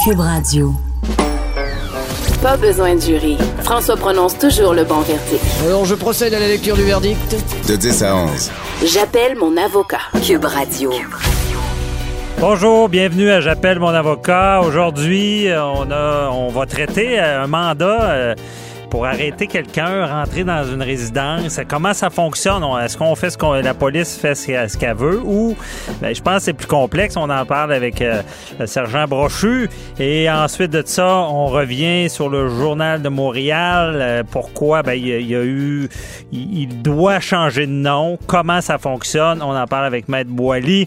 Cube Radio. Pas besoin de jury. François prononce toujours le bon verdict. Alors, je procède à la lecture du verdict. De 10 à 11. J'appelle mon avocat. Cube Radio. Bonjour, bienvenue à J'appelle mon avocat. Aujourd'hui, on, a, on va traiter un mandat euh, pour arrêter quelqu'un, rentrer dans une résidence. Comment ça fonctionne? Est-ce qu'on fait ce qu'on la police fait ce qu'elle veut ou ben, je pense que c'est plus complexe. On en parle avec euh, le sergent Brochu. Et ensuite de ça, on revient sur le journal de Montréal. Euh, pourquoi? Ben, il, y a eu. Il, doit changer de nom. Comment ça fonctionne? On en parle avec Maître Boily.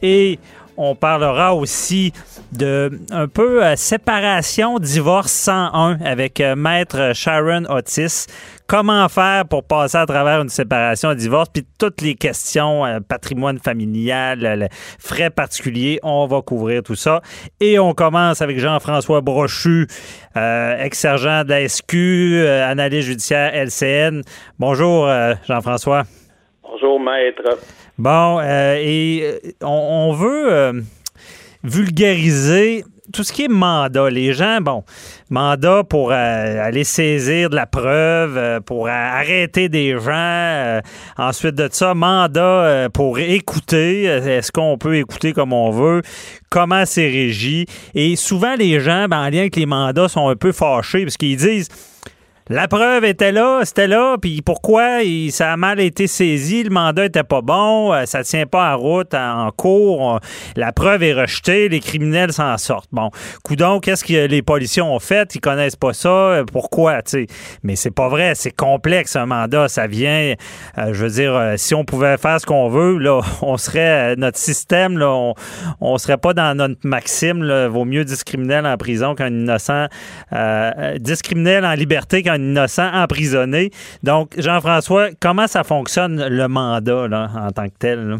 Et on parlera aussi de un peu euh, séparation, divorce 101 avec euh, maître Sharon Otis. Comment faire pour passer à travers une séparation, divorce, puis toutes les questions, euh, patrimoine familial, frais particuliers, on va couvrir tout ça. Et on commence avec Jean-François Brochu, ex-sergent de la SQ, analyste judiciaire LCN. Bonjour Jean-François. Bonjour maître. Bon, euh, et euh, on, veut euh, vulgariser tout ce qui est mandat. Les gens, bon, mandat pour aller saisir de la preuve, pour arrêter des gens. ensuite de ça, mandat pour écouter. Est-ce qu'on peut écouter comme on veut? Comment c'est régi? Et souvent, les gens, ben, en lien avec les mandats, sont un peu fâchés parce qu'ils disent la preuve était là, c'était là, puis pourquoi ça a mal été saisi, le mandat était pas bon, euh, ça tient pas en route, en cours, la preuve est rejetée, les criminels s'en sortent. Bon, coudon, qu'est-ce que les policiers ont fait? Ils connaissent pas ça, euh, pourquoi Tu sais, mais c'est pas vrai, c'est complexe un mandat, ça vient. Euh, je veux dire, si on pouvait faire ce qu'on veut, là, on serait notre système, là, on, on serait pas dans notre maxime. Là, vaut mieux 10 criminels en prison qu'un innocent, 10 criminels en liberté qu'un innocent emprisonné. Donc, Jean-François, comment ça fonctionne le mandat là, en tant que tel?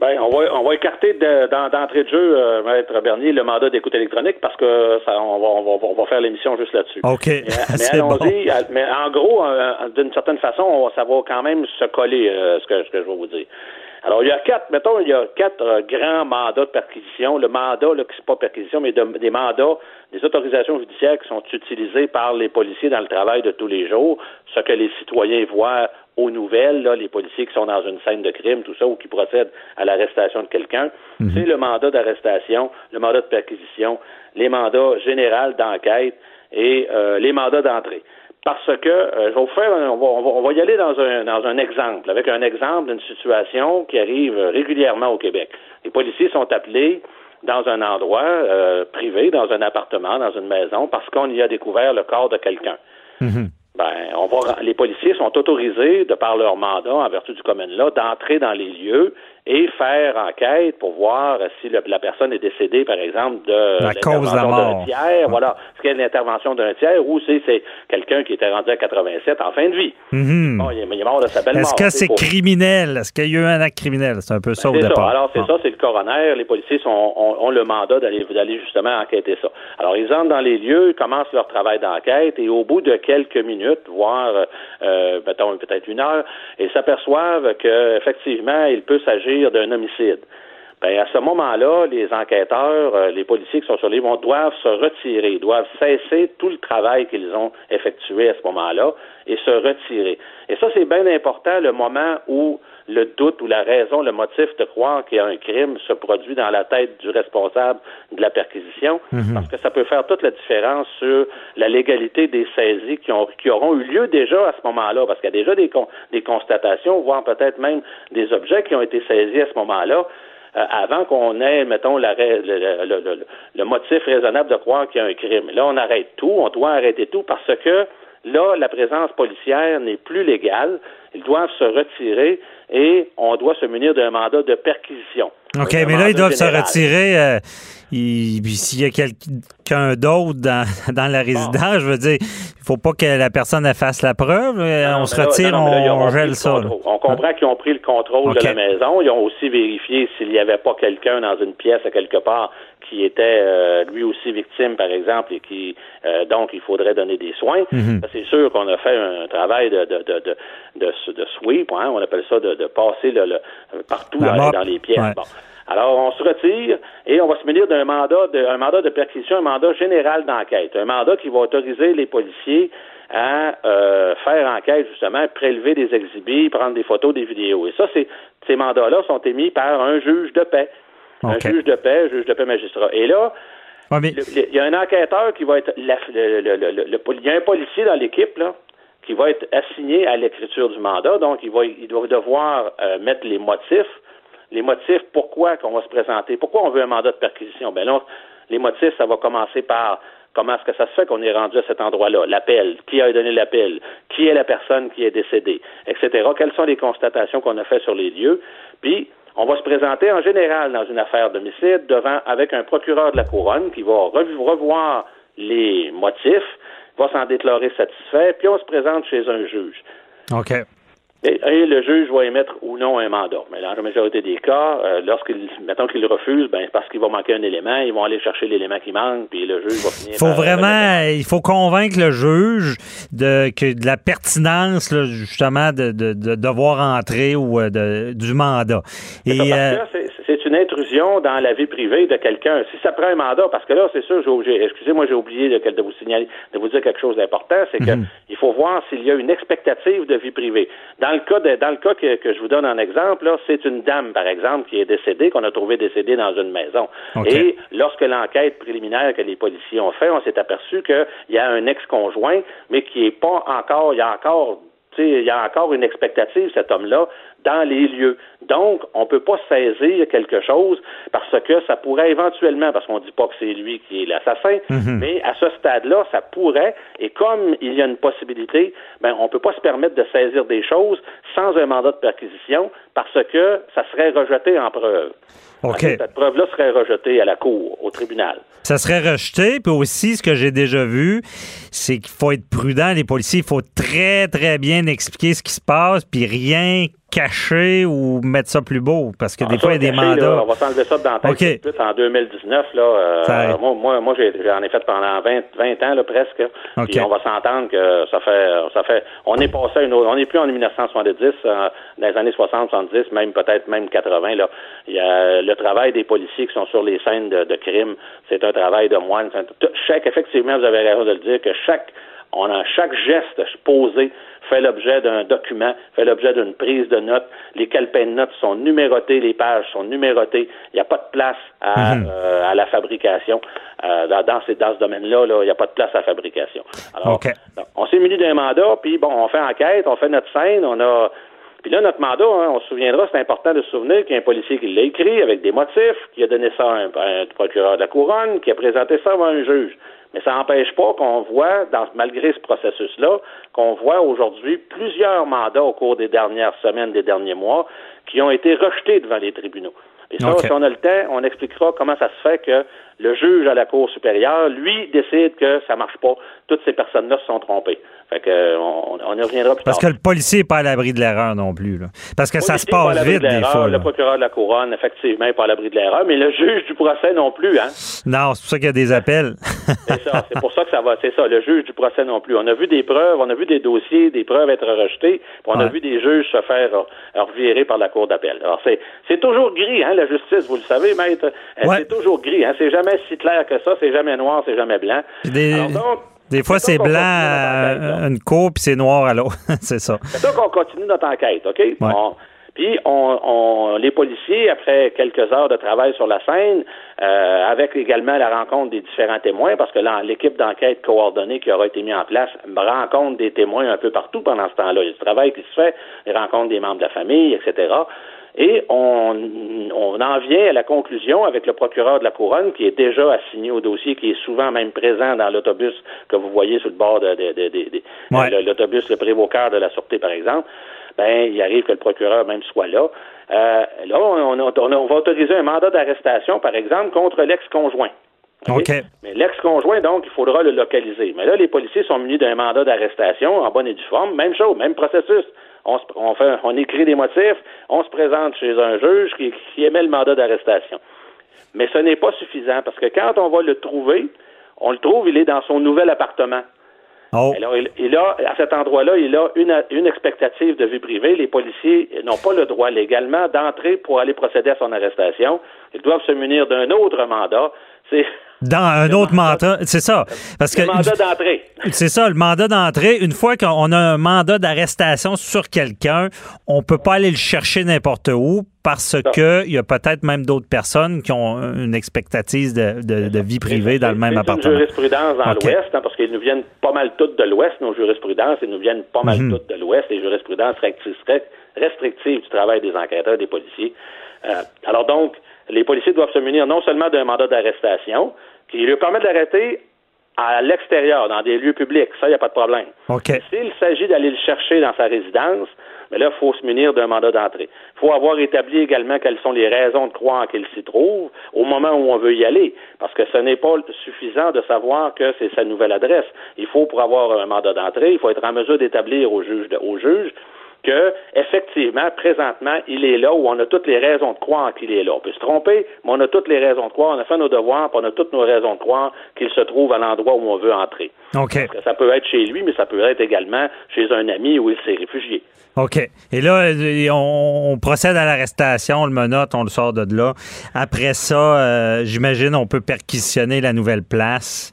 Bien, on va, on va écarter d'entrée de, jeu, euh, Maître Bernier, le mandat d'écoute électronique parce que ça, on, va, on, va, on va faire l'émission juste là-dessus. OK. Mais, allons-y. Mais en gros, euh, d'une certaine façon, ça va quand même se coller, euh, ce, que, ce que je vais vous dire. Alors, il y a quatre, mettons, il y a quatre euh, grands mandats de perquisition. Le mandat, là, qui c'est pas perquisition, mais des mandats, des autorisations judiciaires qui sont utilisées par les policiers dans le travail de tous les jours, ce que les citoyens voient aux nouvelles, là, les policiers qui sont dans une scène de crime, tout ça, ou qui procèdent à l'arrestation de quelqu'un. Mhm. C'est le mandat d'arrestation, le mandat de perquisition, les mandats généraux d'enquête et euh, les mandats d'entrée parce que euh, je vais vous faire, on, va, on, va, y aller dans un, dans un exemple, avec un exemple d'une situation qui arrive régulièrement au Québec. Les policiers sont appelés dans un endroit euh, privé, dans un appartement, dans une maison, parce qu'on y a découvert le corps de quelqu'un. Mhm. Ben, on va, les policiers sont autorisés, de par leur mandat, en vertu du commune là, d'entrer dans les lieux et faire enquête pour voir si la personne est décédée, par exemple, de la cause de d'un tiers, voilà, ce qu'il y a l'intervention d'un tiers, ou si c'est quelqu'un qui était rendu à 87 en fin de vie? Mhm. bon, il, est, mort de sa belle Est-ce que c'est criminel? Est-ce qu'il y a eu un acte criminel? C'est un peu ça ben, au départ. Alors, c'est ça, c'est le coroner. Les policiers sont, ont, le mandat d'aller, d'aller justement enquêter ça. Alors, ils entrent dans les lieux, ils commencent leur travail d'enquête, et au bout de quelques minutes, voire, euh, mettons, peut-être une heure, ils s'aperçoivent qu'effectivement, il peut s'agir d'un homicide. Ben, à ce moment-là, les enquêteurs, euh, les policiers qui sont sur les lieux doivent se retirer, doivent cesser tout le travail qu'ils ont effectué à ce moment-là et se retirer. Et ça, c'est bien important, le moment où le doute ou la raison, le motif de croire qu'il y a un crime se produit dans la tête du responsable de la perquisition, mhm. parce que ça peut faire toute la différence sur la légalité des saisies qui, ont, qui auront eu lieu déjà à ce moment-là, parce qu'il y a déjà des, des constatations, voire peut-être même des objets qui ont été saisis à ce moment-là. Euh, avant qu'on ait, mettons, la, le, le, le, motif raisonnable de croire qu'il y a un crime. Là, on arrête tout, on doit arrêter tout parce que là, la présence policière n'est plus légale. Ils doivent se retirer et on doit se munir d'un mandat de perquisition. OK, mais là, ils doivent se retirer. Euh, s'il y a quelqu'un d'autre dans, dans, la résidence, je veux dire, il faut pas que la personne fasse la preuve. on se retire, on, gèle ça. On comprend qu'ils ont pris le contrôle de la maison. Ils ont aussi vérifié s'il n'y avait pas quelqu'un dans une pièce à quelque part qui était euh, lui aussi victime, par exemple, et qui euh, donc il faudrait donner des soins. Mhm. C'est sûr qu'on a fait un travail de de, de, de, de, sweep, hein, on appelle ça de, passer le, partout dans les pièces. Alors, on se retire et on va se munir d'un mandat de, un mandat de perquisition, un mandat général d'enquête, un mandat qui va autoriser les policiers à euh, faire enquête, justement, prélever des exhibits, prendre des photos, des vidéos. Et ça, c'est, ces mandats-là sont émis par un juge de paix. Un juge de paix, juge de paix magistrat. Et là, il y a un enquêteur qui va être. il y a un policier dans l'équipe, là, qui va être assigné à l'écriture du mandat. Donc, il va, il doit devoir euh, mettre les motifs. Les motifs, pourquoi qu'on va se présenter, pourquoi on veut un mandat de perquisition. Ben là, les motifs, ça va commencer par comment est-ce que ça se fait qu'on est rendu à cet endroit-là, l'appel, qui a donné l'appel, qui est la personne qui est décédée, etc. Quelles sont les constatations qu'on a faites sur les lieux, puis on va se présenter en général dans une affaire d'homicide devant avec un procureur de la couronne qui va revoir les motifs, va s'en déclarer satisfait, puis on se présente chez un juge. OK. Et, le juge va émettre ou non un mandat. Mais dans la majorité des cas, euh, lorsqu'il, mettons qu'il refuse, ben parce qu'il va manquer un élément, ils vont aller chercher l'élément qui manque, puis le juge va finir. Il faut vraiment, il faut convaincre le juge de que de la pertinence, justement, de, de, devoir entrer ou euh, de, du mandat. Et euh, une intrusion dans la vie privée de quelqu'un. Si ça prend un mandat, parce que là, c'est sûr, excusez-moi, j'ai oublié de, de, vous signaler, de vous dire quelque chose d'important, c'est qu'il mhm. faut voir s'il y a une expectative de vie privée. Dans le cas, dans le cas que, je vous donne en exemple, c'est une dame, par exemple, qui est décédée, qu'on a trouvée décédée dans une maison. Et lorsque l'enquête préliminaire que les policiers ont fait, on s'est aperçu qu'il y a un ex-conjoint, mais qui est pas encore, il y a encore il y a encore une expectative, cet homme-là, dans les lieux. Donc, on ne peut pas saisir quelque chose parce que ça pourrait éventuellement, parce qu'on ne dit pas que c'est lui qui est l'assassin, mhm. mais à ce stade-là, ça pourrait, et comme il y a une possibilité, ben, on ne peut pas se permettre de saisir des choses sans un mandat de perquisition parce que ça serait rejeté en preuve. Cette preuve-là serait rejetée à la cour, au tribunal. Ça serait rejeté. Puis aussi, ce que j'ai déjà vu, c'est qu'il faut être prudent. Les policiers, il faut très, très bien expliquer ce qui se passe, puis rien cacher ou mettre ça plus beau? Parce que des fois, il y a des mandats. on va s'enlever ça dans la tête plus en 2019. Là, euh, moi, moi, j'en ai fait pendant 20, 20 ans là, presque. Puis on va s'entendre que ça fait ça fait on est passé à une autre, on n'est plus en 1970, euh, dans les années 60, 70, même peut-être même 80. Là. Il y a le travail des policiers qui sont sur les scènes de, de crime, c'est un travail de moine. Chaque, effectivement, vous avez raison de le dire, que chaque on a chaque geste posé fait l'objet d'un document, fait l'objet d'une prise de notes. Les calepins de notes sont numérotés, les pages sont numérotées. Il n'y a pas de place à, mhm. euh, la fabrication. Euh, dans, dans, ce domaine-là, il n'y a pas de place à la fabrication. Alors, on s'est muni d'un mandat, puis bon, on fait enquête, on fait notre scène, on a puis là, notre mandat, hein, on se souviendra, c'est important de se souvenir qu'il y a un policier qui l'a écrit avec des motifs, qui a donné ça à un, à un, procureur de la couronne, qui a présenté ça à un juge. Mais ça n'empêche pas qu'on voit, dans, malgré ce processus-là, qu'on voit aujourd'hui plusieurs mandats au cours des dernières semaines, des derniers mois, qui ont été rejetés devant les tribunaux. Et ça, si on a le temps, on expliquera comment ça se fait que le juge à la Cour supérieure, lui, décide que ça marche pas. Toutes ces personnes-là se sont trompées. Fait que, on, on y reviendra plus Parce que le policier n'est pas à l'abri de l'erreur non plus. Là. Parce que ça se passe vite des fois. Le procureur de la couronne, effectivement, n'est pas à l'abri de l'erreur, mais le juge du procès non plus. Hein? Non, c'est pour ça qu'il y a des appels. c'est ça. C'est pour ça que ça va. C'est ça, le juge du procès non plus. On a vu des preuves, on a vu des dossiers, des preuves être rejetées, puis on a vu des juges se faire euh, revirer par la cour d'appel. Alors, c'est, c'est toujours gris, hein, la justice, vous le savez, maître. Euh, c'est toujours gris. Hein? C'est jamais si clair que ça. C'est jamais noir, c'est jamais blanc. Alors, donc, des fois, c'est blanc à une cour, puis c'est noir à l'autre. c'est ça. C'est ça qu'on continue notre enquête, OK? puis on, les policiers, après quelques heures de travail sur la scène, euh, avec également la rencontre des différents témoins, parce que l'équipe d'enquête coordonnée qui aura été mise en place rencontre des témoins un peu partout pendant ce temps-là. Il y a du travail qui se fait, les rencontres des membres de la famille, etc. Et on, on, en vient à la conclusion avec le procureur de la Couronne qui est déjà assigné au dossier, qui est souvent même présent dans l'autobus que vous voyez sur le bord de, l'autobus, le prévocateur de la Sûreté, par exemple. Ben, il arrive que le procureur même soit là. Euh, là, on, on, va autoriser un mandat d'arrestation, par exemple, contre l'ex-conjoint. Mais l'ex-conjoint, donc, il faudra le localiser. Mais là, les policiers sont munis d'un mandat d'arrestation en bonne et due forme. Même chose, même processus on, on, fait, on écrit des motifs, on se présente chez un juge qui, qui émet le mandat d'arrestation. Mais ce n'est pas suffisant parce que quand on va le trouver, on le trouve, il est dans son nouvel appartement. Oh. Alors, il, il a, à cet endroit-là, il a une, une expectative de vie privée. Les policiers n'ont pas le droit légalement d'entrer pour aller procéder à son arrestation. Ils doivent se munir d'un autre mandat. C'est Dans un Le autre mandat- c'est ça. Parce que le mandat d'entrée. c'est ça, le mandat d'entrée. Une fois qu'on a un mandat d'arrestation sur quelqu'un, on peut pas aller le chercher n'importe où parce que il y a peut-être même d'autres personnes qui ont une expectative de, de- de vie privée dans le même appartement. une jurisprudence dans OK. l'Ouest, hein, parce qu'ils nous viennent pas mal toutes de l'Ouest, nos jurisprudences, ils nous viennent pas mal Mhm. toutes de l'Ouest, les jurisprudences restrictives du travail des enquêteurs, des policiers. Euh, alors donc, les policiers doivent se munir non seulement d'un mandat d'arrestation, qui lui permet d'arrêter à l'extérieur, dans des lieux publics. Ça, il n'y a pas de problème. OK. S'il s'agit d'aller le chercher dans sa résidence, mais là, il faut se munir d'un mandat d'entrée. Il faut avoir établi également quelles sont les raisons de croire qu'il s'y trouve au moment où on veut y aller, parce que ce n'est pas suffisant de savoir que c'est sa nouvelle adresse. Il faut, pour avoir un mandat d'entrée, il faut être en mesure d'établir au juge, au juge que, effectivement, présentement, il est là où on a toutes les raisons de croire qu'il est là. On peut se tromper, mais on a toutes les raisons de croire, on a fait nos devoirs, puis on a toutes nos raisons de croire qu'il se trouve à l'endroit où on veut entrer. OK. Parce que ça peut être chez lui, mais ça peut être également chez un ami où il s'est réfugié. OK. Et là, euh, on, on procède à l'arrestation, on le menotte, on le sort de là. Après ça, euh, j'imagine, on peut perquisitionner la nouvelle place.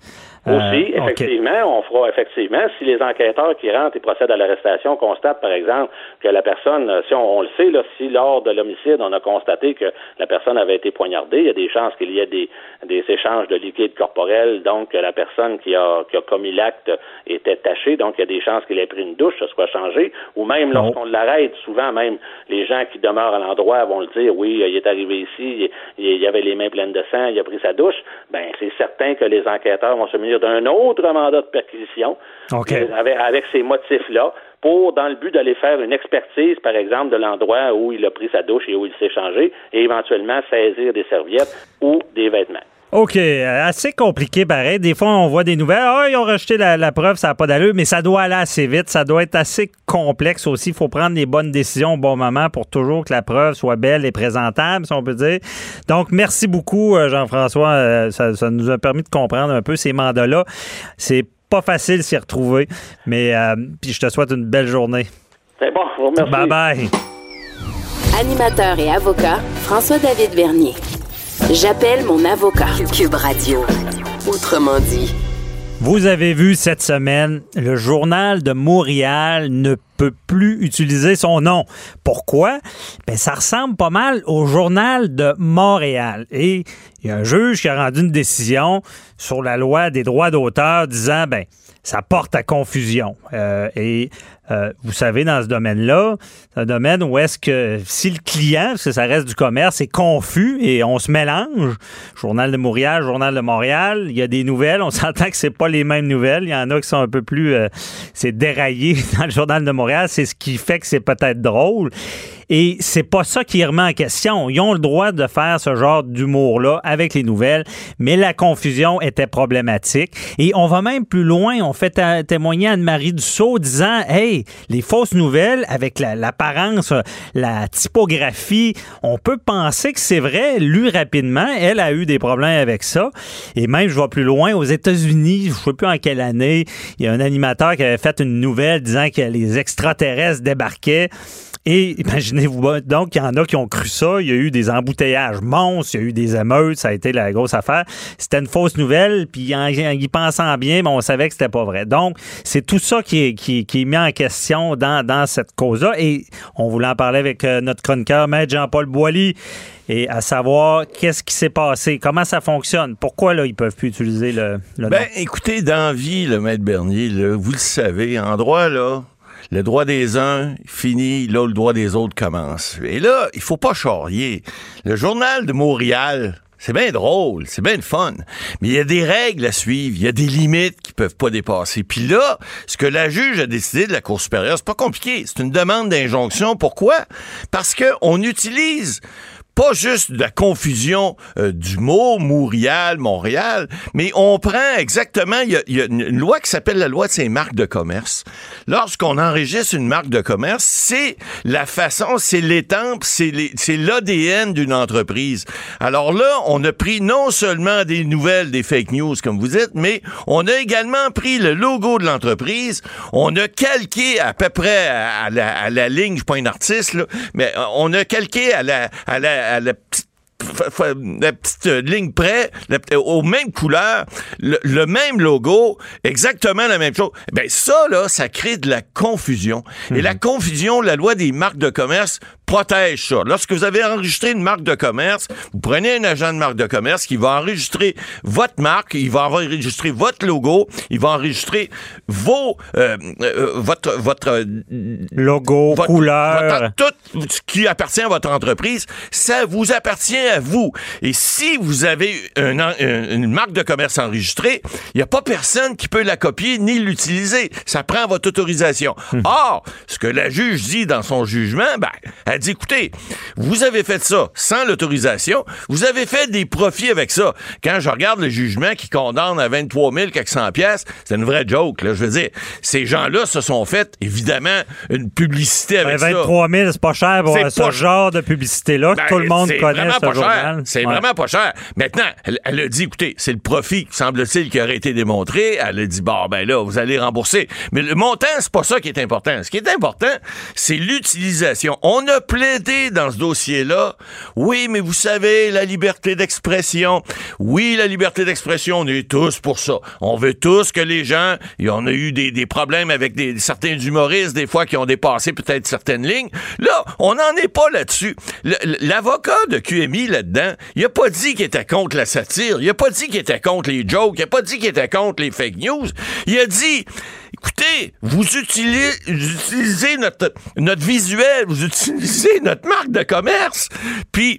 Euh, Aussi, effectivement, on fera effectivement, si les enquêteurs qui rentrent et procèdent à l'arrestation constatent, par exemple, que la personne, euh, si on, on le sait, là, si lors de l'homicide, on a constaté que la personne avait été poignardée, il y a des chances qu'il y ait des, des échanges de liquide corporel, donc que la personne qui a, qui a commis l'acte était tachée, donc il y a des chances qu'il ait pris une douche, ça soit changé, ou même Non. lorsqu'on l'arrête, souvent même les gens qui demeurent à l'endroit vont le dire, oui, il est arrivé ici, il, il y avait les mains pleines de sang, il a pris sa douche, ben c'est certain que les enquêteurs vont se munir d'un autre mandat de perquisition euh, avec, avec ces motifs-là pour, dans le but d'aller faire une expertise, par exemple, de l'endroit où il a pris sa douche et où il s'est changé, et éventuellement saisir des serviettes ou des vêtements. OK, euh, assez compliqué pareil. Des fois, on voit des nouvelles. Ah, ils ont rejeté la, la preuve, ça n'a pas d'allure, mais ça doit aller assez vite. Ça doit être assez complexe aussi. Il faut prendre les bonnes décisions au bon moment pour toujours que la preuve soit belle et présentable, si on peut dire. Donc, merci beaucoup, euh, Jean-François. Euh, Ça, ça nous a permis de comprendre un peu ces mandats-là. C'est pas facile de s'y retrouver, mais euh, puis je te souhaite une belle journée. C'est bon, je vous remercie. Bye bye. Animateur et avocat, François-David Vernier. J'appelle mon avocat. Cube Radio. Autrement dit. Vous avez vu cette semaine, le journal de Montréal ne peut plus utiliser son nom. Pourquoi? Ben, ça ressemble pas mal au journal de Montréal. Et il y a un juge qui a rendu une décision sur la loi des droits d'auteur disant, ben, ça porte à confusion. Euh, et euh, vous savez, dans ce domaine-là, c'est un domaine où est-ce que si le client, parce que ça reste du commerce, est confus et on se mélange, Journal de Montréal, Journal de Montréal, il y a des nouvelles, on s'entend que c'est pas les mêmes nouvelles, il y en a qui sont un peu plus, euh, c'est déraillé dans le Journal de Montréal, c'est ce qui fait que c'est peut-être drôle. Et c'est pas ça qui remet en question. Ils ont le droit de faire ce genre d'humour-là avec les nouvelles, mais la confusion était problématique. Et on va même plus loin. On fait témoigner Anne-Marie Dussault disant Hey, les fausses nouvelles, avec la- l'apparence, la typographie, on peut penser que c'est vrai, lu rapidement. Elle a eu des problèmes avec ça. Et même, je vais plus loin, aux États-Unis, je ne sais plus en quelle année, il y a un animateur qui avait fait une nouvelle disant que les extraterrestres débarquaient. Et imaginez-vous, donc, il y en a qui ont cru ça. Il y a eu des embouteillages monstres, il y a eu des émeutes, ça a été la grosse affaire. C'était une fausse nouvelle, puis en, y pensant bien, mais on savait que c'était pas vrai. Donc, c'est tout ça qui est, qui, qui est mis en question dans, dans cette cause-là. Et on voulait en parler avec euh, notre chroniqueur, Maître Jean-Paul Boilly, et à savoir qu'est-ce qui s'est passé, comment ça fonctionne, pourquoi là, ils peuvent plus utiliser le, le nom? Ben, écoutez, dans vie, le maître Bernier, là, vous le savez, en droit, là, le droit des uns finit là où le droit des autres commence. Et là, il faut pas charrier. Le journal de Montréal, c'est bien drôle, c'est bien fun, mais il y a des règles à suivre, il y a des limites qui peuvent pas dépasser. Puis là, ce que la juge a décidé de la Cour supérieure, c'est pas compliqué, c'est une demande d'injonction. Pourquoi? Parce que on utilise pas juste de la confusion euh, du mot Montréal, Montréal, mais on prend exactement, il y, a, une loi qui s'appelle la loi de ces marques de commerce. Lorsqu'on enregistre une marque de commerce, c'est la façon, c'est l'étampe, c'est l'ADN d'une entreprise. Alors là, on a pris non seulement des nouvelles, des fake news, comme vous dites, mais on a également pris le logo de l'entreprise, on a calqué à peu près à, la, à la, ligne, je suis pas un artiste, là, mais on a calqué à la, à la, à la petite la petite ligne près, aux mêmes couleurs, le, même logo, exactement la même chose. Ben ça, là, ça crée de la confusion. Et la mhm. confusion, la loi des marques de commerce protège ça. Lorsque vous avez enregistré une marque de commerce, vous prenez un agent de marque de commerce qui va enregistrer votre marque, il va enregistrer votre logo, il va enregistrer vos euh, euh, votre votre logo, couleur, tout ce qui appartient à votre entreprise, ça vous appartient à vous. Et si vous avez une marque de commerce enregistrée, il n'y a pas personne qui peut la copier ni l'utiliser. Ça prend votre autorisation. Hmm. Or, ce que la juge dit dans son jugement, ben, elle dit, écoutez, vous avez fait ça sans l'autorisation, vous avez fait des profits avec ça. Quand je regarde le jugement qui condamne à 23 400 pièces, c'est une vraie joke, là. Je veux dire, ces gens-là se sont fait, évidemment, une publicité avec 23 ça. 23 000, c'est pas cher pour ce genre de publicité-là que ben, tout le monde connaît ce journal. C'est vraiment pas cher. Maintenant, elle, a dit, écoutez, c'est le profit, semble-t-il, qui aurait été démontré. Elle a dit, bon, ben là, vous allez rembourser. Mais le montant, c'est pas ça qui est important. Ce qui est important, c'est l'utilisation. On a plaidé dans ce dossier-là. Oui, mais vous savez, la liberté d'expression. Oui, la liberté d'expression, on est tous pour ça. On veut tous que les gens, y en a eu des, problèmes avec des, certains humoristes, des fois, qui ont dépassé peut-être certaines lignes. Là, on n'en est pas là-dessus. L'avocat de QMI là-dedans, il a pas dit qu'il était contre la satire, il a pas dit qu'il était contre les jokes, il a pas dit qu'il était contre les fake news. Il a dit Écoutez, vous utilisez, notre, notre visuel, vous utilisez notre marque de commerce, puis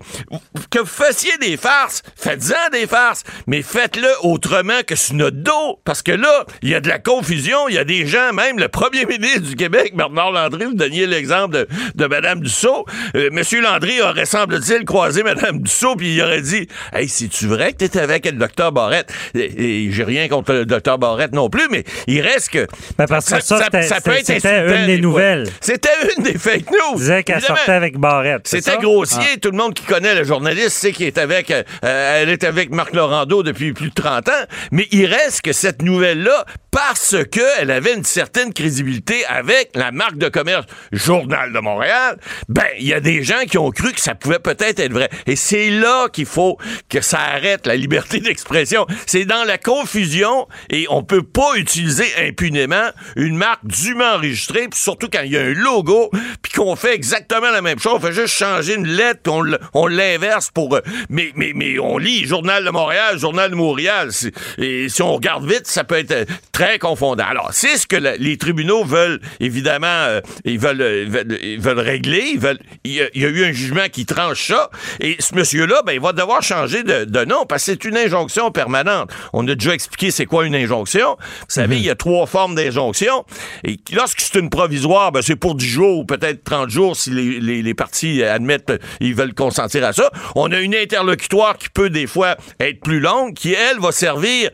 que vous fassiez des farces, faites-en des farces, mais faites-le autrement que sur notre dos, parce que là, il y a de la confusion, il y a des gens, même le premier ministre du Québec, Bernard Landry, vous donniez l'exemple de, de Mme Dussault, euh, Monsieur Landry aurait, semble-t-il, croisé Mme Dussault, puis il aurait dit, « Hey, c'est-tu vrai que t'étais avec le docteur Barrette? » Et, et j'ai rien contre le docteur Barrette non plus, mais il reste que ben parce que ça, c'était une des nouvelles. C'était une des fake news. disait qu'elle sortait avec Barrette. C'était grossier. Ah. Tout le monde qui connaît le journaliste sait qu'elle est avec, euh, elle est avec Marc Laurando depuis plus de 30 ans. Mais il reste que cette nouvelle-là, parce qu'elle avait une certaine crédibilité avec la marque de commerce Journal de Montréal, ben, il y a des gens qui ont cru que ça pouvait peut-être être vrai. Et c'est là qu'il faut que ça arrête la liberté d'expression. C'est dans la confusion et on peut pas utiliser impunément une marque dûment enregistrée, puis surtout quand il y a un logo, puis qu'on fait exactement la même chose, on fait juste changer une lettre, puis on l'inverse pour... Euh, mais, mais, mais on lit Journal de Montréal, Journal de Montréal, et si on regarde vite, ça peut être euh, très confondant. Alors, c'est ce que les tribunaux veulent, évidemment, euh, ils, veulent, veulent, régler, ils veulent... Il y, a, eu un jugement qui tranche ça, et ce monsieur-là, ben, il va devoir changer de, de nom, parce que c'est une injonction permanente. On a déjà expliqué c'est quoi une injonction. Vous savez, mhm. il y a trois formes d'injonction et lorsque c'est une provisoire, ben, c'est pour 10 jours ou peut-être 30 jours si les, les, partis admettent, ils veulent consentir à ça. On a une interlocutoire qui peut des fois être plus longue, qui, elle, va servir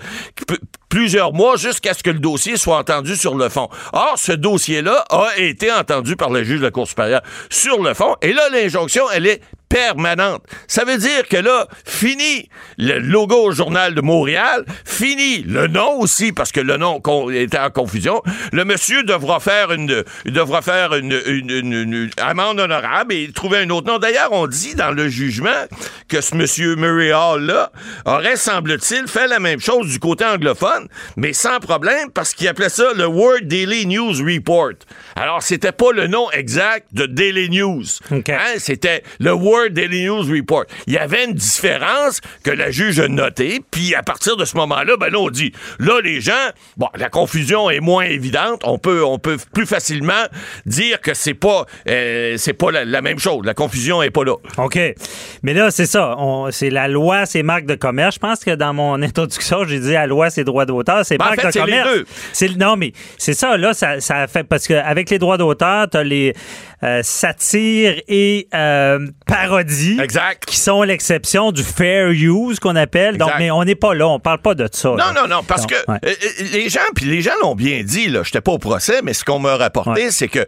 plusieurs mois jusqu'à ce que le dossier soit entendu sur le fond. Or, ce dossier-là a été entendu par le juge de la Cour supérieure sur le fond, et là, l'injonction, elle est permanente. Ça veut dire que là, fini le logo Journal de Montréal, fini le nom aussi, parce que le nom était en confusion. Le monsieur devra faire une, devra faire une, une, amende honorable et trouver un autre nom. D'ailleurs, on dit dans le jugement que ce monsieur Murray Hall-là aurait, semble-t-il, fait la même chose du côté anglophone, mais sans problème, parce qu'il appelait ça le World Daily News Report. Alors, c'était pas le nom exact de Daily News. Hein, c'était le World Daily News Report. Il y avait une différence que la juge a notée, puis à partir de ce moment-là, ben là, on dit, là, les gens, bon, la confusion est moins évidente, on peut, on peut plus facilement dire que c'est pas, euh, c'est pas la, même chose. La confusion est pas là. OK. Mais là, c'est ça. C'est la loi, c'est marque de commerce. Je pense que dans mon introduction, j'ai dit la loi, c'est droit d'auteur, c'est ben, marque de commerce. Les deux. Non, mais c'est ça, là, ça, ça fait, parce qu'avec les droits d'auteur, t'as les, euh, satire et euh, parodie. Exact. Qui sont l'exception du fair use qu'on appelle. Donc, mais on n'est pas là, on parle pas de ça. Non, là. non, non, parce Donc, que ouais. euh, les gens, puis les gens l'ont bien dit, là, j'étais pas au procès, mais ce qu'on m'a rapporté, c'est que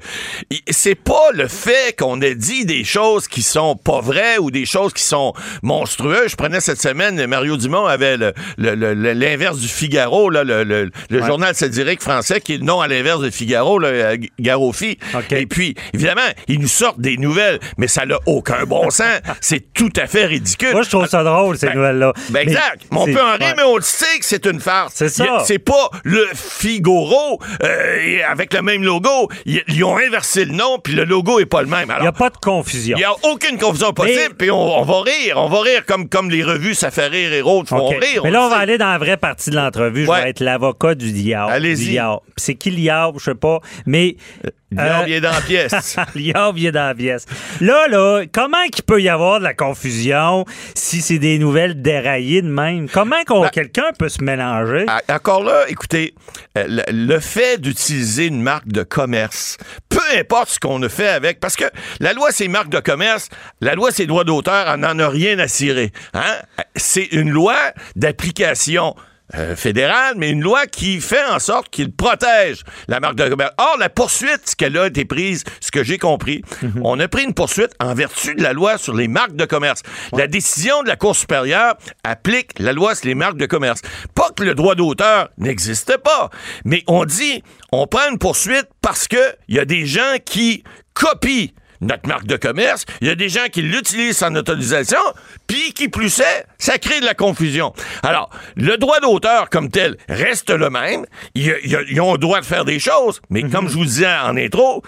c'est pas le fait qu'on ait dit des choses qui sont pas vraies ou des choses qui sont monstrueuses. Je prenais cette semaine, Mario Dumont avait le- le- le- le- l'inverse du Figaro, là, le, Ouais. journal satirique français qui est le nom à l'inverse de Figaro, là, Garofi. Et puis, évidemment, ils nous sortent des nouvelles, mais ça n'a aucun bon sens. c'est tout à fait ridicule. Moi, je trouve ça drôle, ces Ben, nouvelles-là. Ben exact. Mais on peut en rire, ouais. mais on le sait que c'est une farce. C'est ça. C'est pas le Figaro euh, avec le même logo. Ils, ils ont inversé le nom, puis le logo est pas le même. Il n'y a pas de confusion. il n'y a aucune confusion possible, puis on, on va rire. On va rire comme, comme les revues Ça fait rire et autres font OK. rire. Mais là, on va sait. aller dans la vraie partie de l'entrevue. Je vais être l'avocat du diable. Allez-y. C'est qui le diable? Je sais pas. Mais. Euh, diable, il est dans la pièce. Liard vient dans la pièce. Là, là, comment qu'il peut y avoir de la confusion si c'est des nouvelles déraillées de même? Comment qu'on- Ben- quelqu'un peut se mélanger? Ah, Encore là, écoutez, euh, le, le fait d'utiliser une marque de commerce, peu importe ce qu'on a fait avec, parce que la loi, c'est marque de commerce, la loi, c'est droit d'auteur, on n'en a rien à cirer. Hein? C'est une loi d'application. Euh, fédérale, mais une loi qui fait en sorte qu'il protège la marque de commerce. Or, la poursuite qu'elle a été prise, ce que j'ai compris, on a pris une poursuite en vertu de la loi sur les marques de commerce. La décision de la Cour supérieure applique la loi sur les marques de commerce. Pas que le droit d'auteur n'existe pas, mais on dit, on prend une poursuite parce que il y a des gens qui copient notre marque de commerce, il y a des gens qui l'utilisent sans autorisation, puis qui plus est, ça crée de la confusion. Alors, le droit d'auteur comme tel reste le même, ils ont le droit de faire des choses, mais comme je vous disais en intro,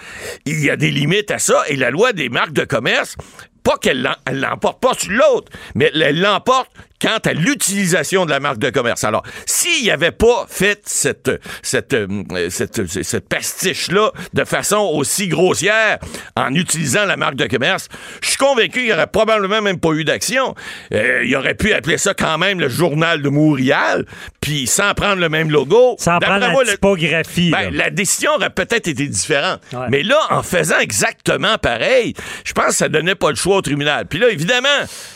il y a des limites à ça, et la loi des marques de commerce, pas qu'elle l'em- elle l'emporte pas sur l'autre, mais elle l'emporte quant à l'utilisation de la marque de commerce. Alors, s'il n'y avait pas fait cette, cette, euh, cette, cette pastiche-là de façon aussi grossière en utilisant la marque de commerce, je suis convaincu qu'il n'y aurait probablement même pas eu d'action. Euh, il aurait pu appeler ça quand même le journal de Montréal, puis sans prendre le même logo. Sans prendre la typographie. ben, la décision aurait peut-être été différente. Ouais. Mais là, en faisant exactement pareil, je pense que ça donnait pas le choix au tribunal. Puis là, évidemment,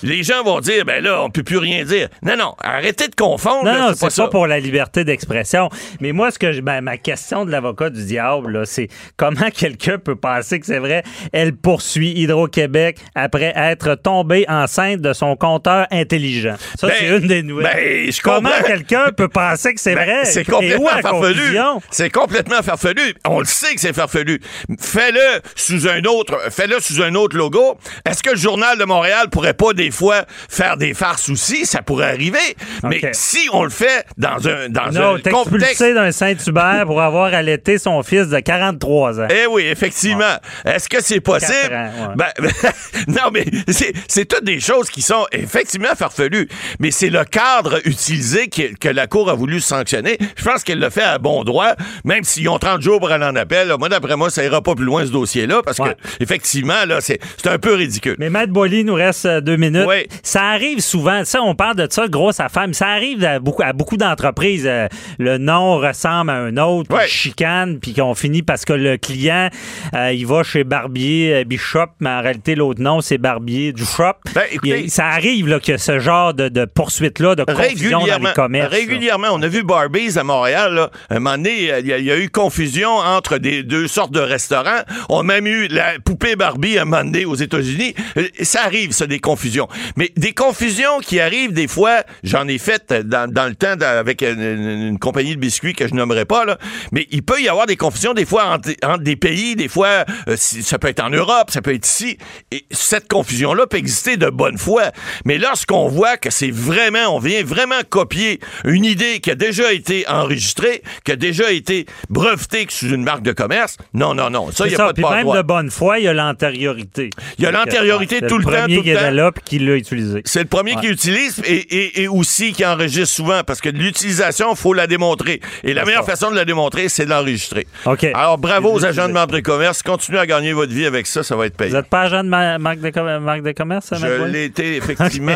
les gens vont dire, ben là, on peut plus rien dire. Non, non, arrêtez de confondre. Non, là, non, c'est pas, ça. pour la liberté d'expression. Mais moi, ce que je- ben, ma question de l'avocat du diable, là, c'est comment quelqu'un peut penser que c'est vrai? Elle poursuit Hydro-Québec après être tombée enceinte de son compteur intelligent. Ça, Ben, c'est une des nouvelles. ben, je comment quelqu'un peut penser que c'est Ben, vrai? C'est complètement farfelu. C'est complètement farfelu. On le sait que c'est farfelu. Fais-le sous un autre, fais-le sous un autre logo. Est-ce que le journal de Montréal pourrait pas des fois faire des farces aussi? Ça pourrait arriver. Mais si on le fait dans un dans Non, un contexte d'un Saint-Hubert pour avoir allaité son fils de 43 ans. Eh oui, effectivement. Est-ce que c'est possible? Ans, ouais. Ben, non, mais c'est, toutes des choses qui sont effectivement farfelues. Mais c'est le cadre utilisé que, que la Cour a voulu sanctionner. Je pense qu'elle l'a fait à bon droit, même s'ils ont 30 jours pour aller en appel. là. moi, d'après moi, ça ira pas plus loin ce dossier-là, parce Ouais. que effectivement, là, c'est, c'est un peu ridicule. Mais Matt Boily, il nous reste euh, deux minutes. Oui. Ça arrive souvent, ça, on parle de ça, grosse affaire, mais ça arrive à beaucoup, à beaucoup d'entreprises. euh, le nom ressemble à un autre, puis Ouais. chicanent, puis qu'on finit parce que le client, euh, il va chez Barbier euh, Bishop, mais en réalité, l'autre nom, c'est Barbier du Shop. Ben, écoutez- Il- ça arrive là, que ce genre de, de poursuite-là, de confusion dans les commerces. là. régulièrement, on a vu Barbies à Montréal. Là. Un moment donné, il y, a- il y a eu confusion entre des deux sortes de restaurants. On a même eu la poupée Barbie à un moment donné aux États-Unis. Ça arrive, ça, des confusions. Mais des confusions qui arrivent des fois, j'en ai fait dans, dans le temps avec une, compagnie de biscuits que je nommerai pas, là. mais il peut y avoir des confusions des fois entre, entre des pays, des fois, euh, ça peut être en Europe, ça peut être ici. Et cette confusion-là peut exister de bonne foi. Mais lorsqu'on voit que c'est vraiment, on vient vraiment copier une idée qui a déjà été enregistrée, qui a déjà été brevetée sous une marque de commerce, non, non, non. Ça, il C'est n'y a ça, pas de passe même de bonne foi, il y a l'antériorité. Il y a l'antériorité c'est tout le temps, premier qui le là, puis qui l'a utilisé. C'est le premier Ouais. qui utilise et, et- et aussi qui enregistre souvent parce que l'utilisation, il faut la démontrer. Et la meilleure ça. façon de la démontrer, c'est de l'enregistrer. OK. Alors, bravo aux agents de marque de commerce. Continuez à gagner votre vie avec ça, ça va être Vous payé. n'êtes pas agent de ma- marque de, com- marque de commerce, Matt Je Boily? l'ai été, effectivement.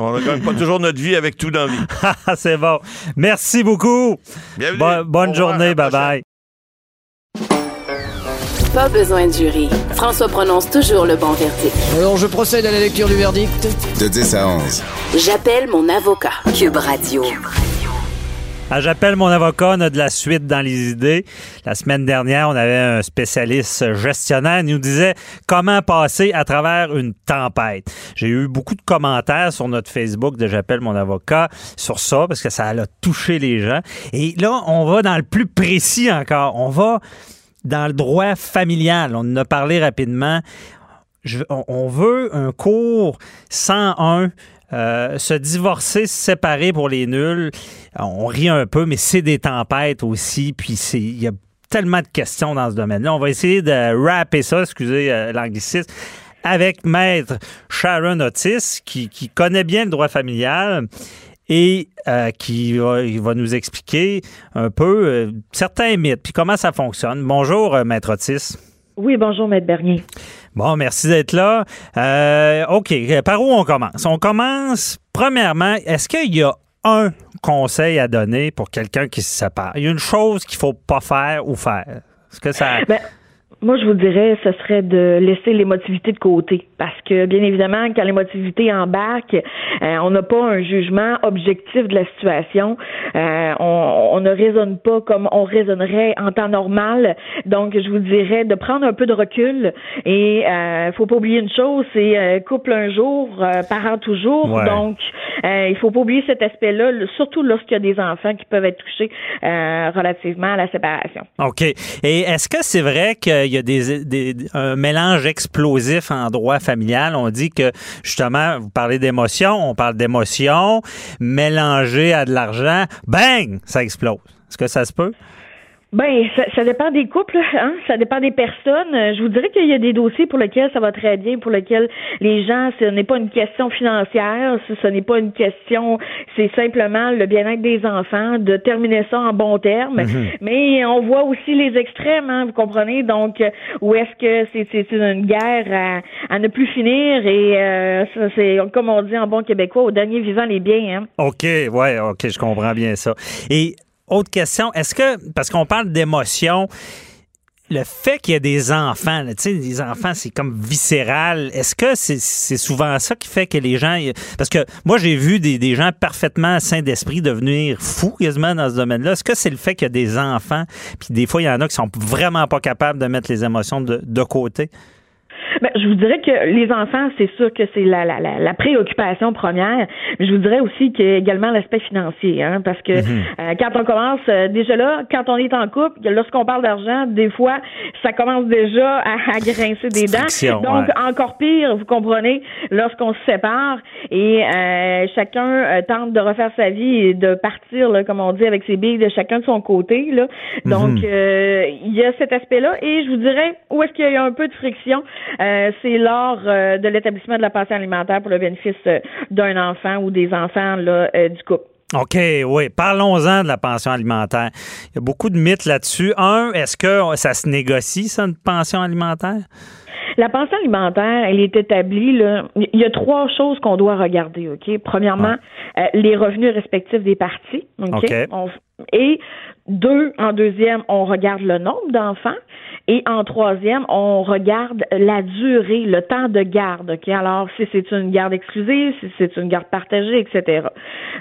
On ne gagne pas toujours notre vie avec tout dans la vie. C'est bon. Merci beaucoup. Bienvenue. Bo- bonne Au journée. la Bye bye. Pas besoin de jury. François prononce toujours le bon verdict. Alors, je procède à la lecture du verdict. De 10 à 11. J'appelle mon avocat. Cube Radio. Ah, J'appelle mon avocat, on a de la suite dans les idées. La semaine dernière, on avait un spécialiste gestionnaire qui nous disait comment passer à travers une tempête. J'ai eu beaucoup de commentaires sur notre Facebook de J'appelle mon avocat sur ça parce que ça a touché les gens. Et là, on va dans le plus précis encore. On va dans le droit familial. On en a parlé rapidement. On- veut un cours 101 euh, se divorcer, se séparer pour les nuls, on rit un peu, mais c'est des tempêtes aussi. Puis il y a tellement de questions dans ce domaine-là. On va essayer de rapper ça, excusez euh, l'anglicisme, avec maître Sharon Otis, qui connaît bien le droit familial et euh, qui va, il va nous expliquer un peu euh, certains mythes, puis comment ça fonctionne? Bonjour, euh, maître Otis. Oui, bonjour, Maître Bernier. Bon, merci d'être là. OK, par où on commence? On commence, premièrement, est-ce qu'il y a un conseil à donner pour quelqu'un qui se sépare? Il y a une chose qu'il faut pas faire ou faire. Est-ce que ça... Ben, moi, je vous dirais, ce serait de laisser l'émotivité de côté. Parce que, bien évidemment, quand l'émotivité embarque, euh, on n'a pas un jugement objectif de la situation. Euh, on, on ne raisonne pas comme on raisonnerait en temps normal. Donc, je vous dirais de prendre un peu de recul. Et euh, faut pas oublier une chose, c'est euh, couple un jour, euh, parent toujours. Ouais. Donc, euh, il faut pas oublier cet aspect-là, surtout lorsqu'il y a des enfants qui peuvent être touchés euh, relativement à la séparation. OK. Et est-ce que c'est vrai qu'il y a des, des- un mélange explosif en droit familial? On dit que, justement, vous parlez d'émotion, on parle d'émotion, mélangé à de l'argent, bang, ça explose. Est-ce que ça se peut? Ben, ça, ça dépend des couples, hein? ça dépend des personnes. Euh, Je vous dirais qu'il y a des dossiers pour lesquels ça va très bien, pour lesquels les gens, ce n'est pas une question financière, ce, ce n'est pas une question, c'est simplement le bien-être des enfants, de terminer ça en bon terme. Mais on voit aussi les extrêmes, hein, vous comprenez? Donc, euh, où est-ce que c'est une guerre à, à ne plus finir et euh, c'est comme on dit en bon québécois, au dernier vivant les biens. Hein? OK, ouais, OK, je comprends bien ça. Et autre question, est-ce que, parce qu'on parle d'émotion, le fait qu'il y ait des enfants, tu sais, des enfants, c'est comme viscéral. Est-ce que c'est souvent ça qui fait que les gens. Parce que moi, j'ai vu des, gens parfaitement sains d'esprit devenir fous quasiment dans ce domaine-là. Est-ce que c'est le fait qu'il y a des enfants, puis des fois, il y en a qui sont vraiment pas capables de mettre les émotions de côté? Ben, je vous dirais que les enfants, c'est sûr que c'est la, la, la, la préoccupation première, mais je vous dirais aussi qu'il y a également l'aspect financier, hein, parce que euh, quand on commence, euh, déjà là, quand on est en couple, lorsqu'on parle d'argent, des fois, ça commence déjà à, à grincer des dents. Friction, Donc, ouais. encore pire, vous comprenez, lorsqu'on se sépare et euh, chacun euh, tente de refaire sa vie et de partir, là, comme on dit, avec ses billes de chacun de son côté. Là. Donc, euh, il y a cet aspect-là. Et je vous dirais, où est-ce qu'il y a un peu de friction? Euh, c'est lors euh, de l'établissement de la pension alimentaire pour le bénéfice euh, d'un enfant ou des enfants là, euh, du couple. OK, oui. Parlons-en de la pension alimentaire. Il y a beaucoup de mythes là-dessus. Un, est-ce que ça se négocie, ça, une pension alimentaire? La pension alimentaire, elle est établie. Là, il y a trois choses qu'on doit regarder. Ok? Premièrement, euh, les revenus respectifs des parties. Ok? On- et deux, en deuxième, on regarde le nombre d'enfants. Et en troisième, on regarde la durée, le temps de garde. Ok? Alors, si c'est une garde exclusive, si c'est une garde partagée, etc.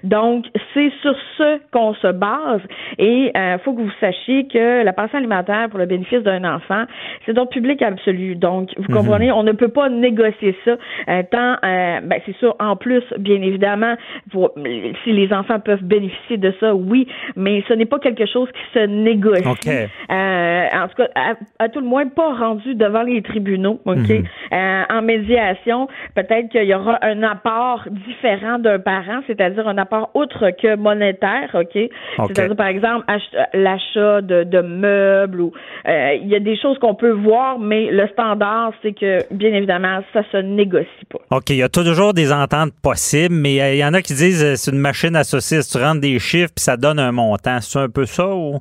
Donc, c'est sur ce qu'on se base. Et il faut que vous sachiez que la pension alimentaire pour le bénéfice d'un enfant, c'est d'ordre public absolu. Donc, vous comprenez, on ne peut pas négocier ça. Euh, tant, euh, ben, c'est sûr, en plus, bien évidemment, pour- si les enfants peuvent bénéficier de ça, oui, mais ce n'est pas quelque chose qui se négocie. Euh, en tout cas, à, à tout le moins, pas rendu devant les tribunaux. OK? Mhm. Euh, en médiation, peut-être qu'il y aura un apport différent d'un parent, c'est-à-dire un apport outre que monétaire. OK? C'est-à-dire, par exemple, ach- l'achat de, de meubles ou euh, il y a des choses qu'on peut voir, mais le standard c'est que, bien évidemment, ça se négocie pas. OK, il y a toujours des ententes possibles, mais il y en a qui disent euh, c'est une machine à saucisses. Tu rentres des chiffres puis ça donne un montant. C'est un peu ça ou?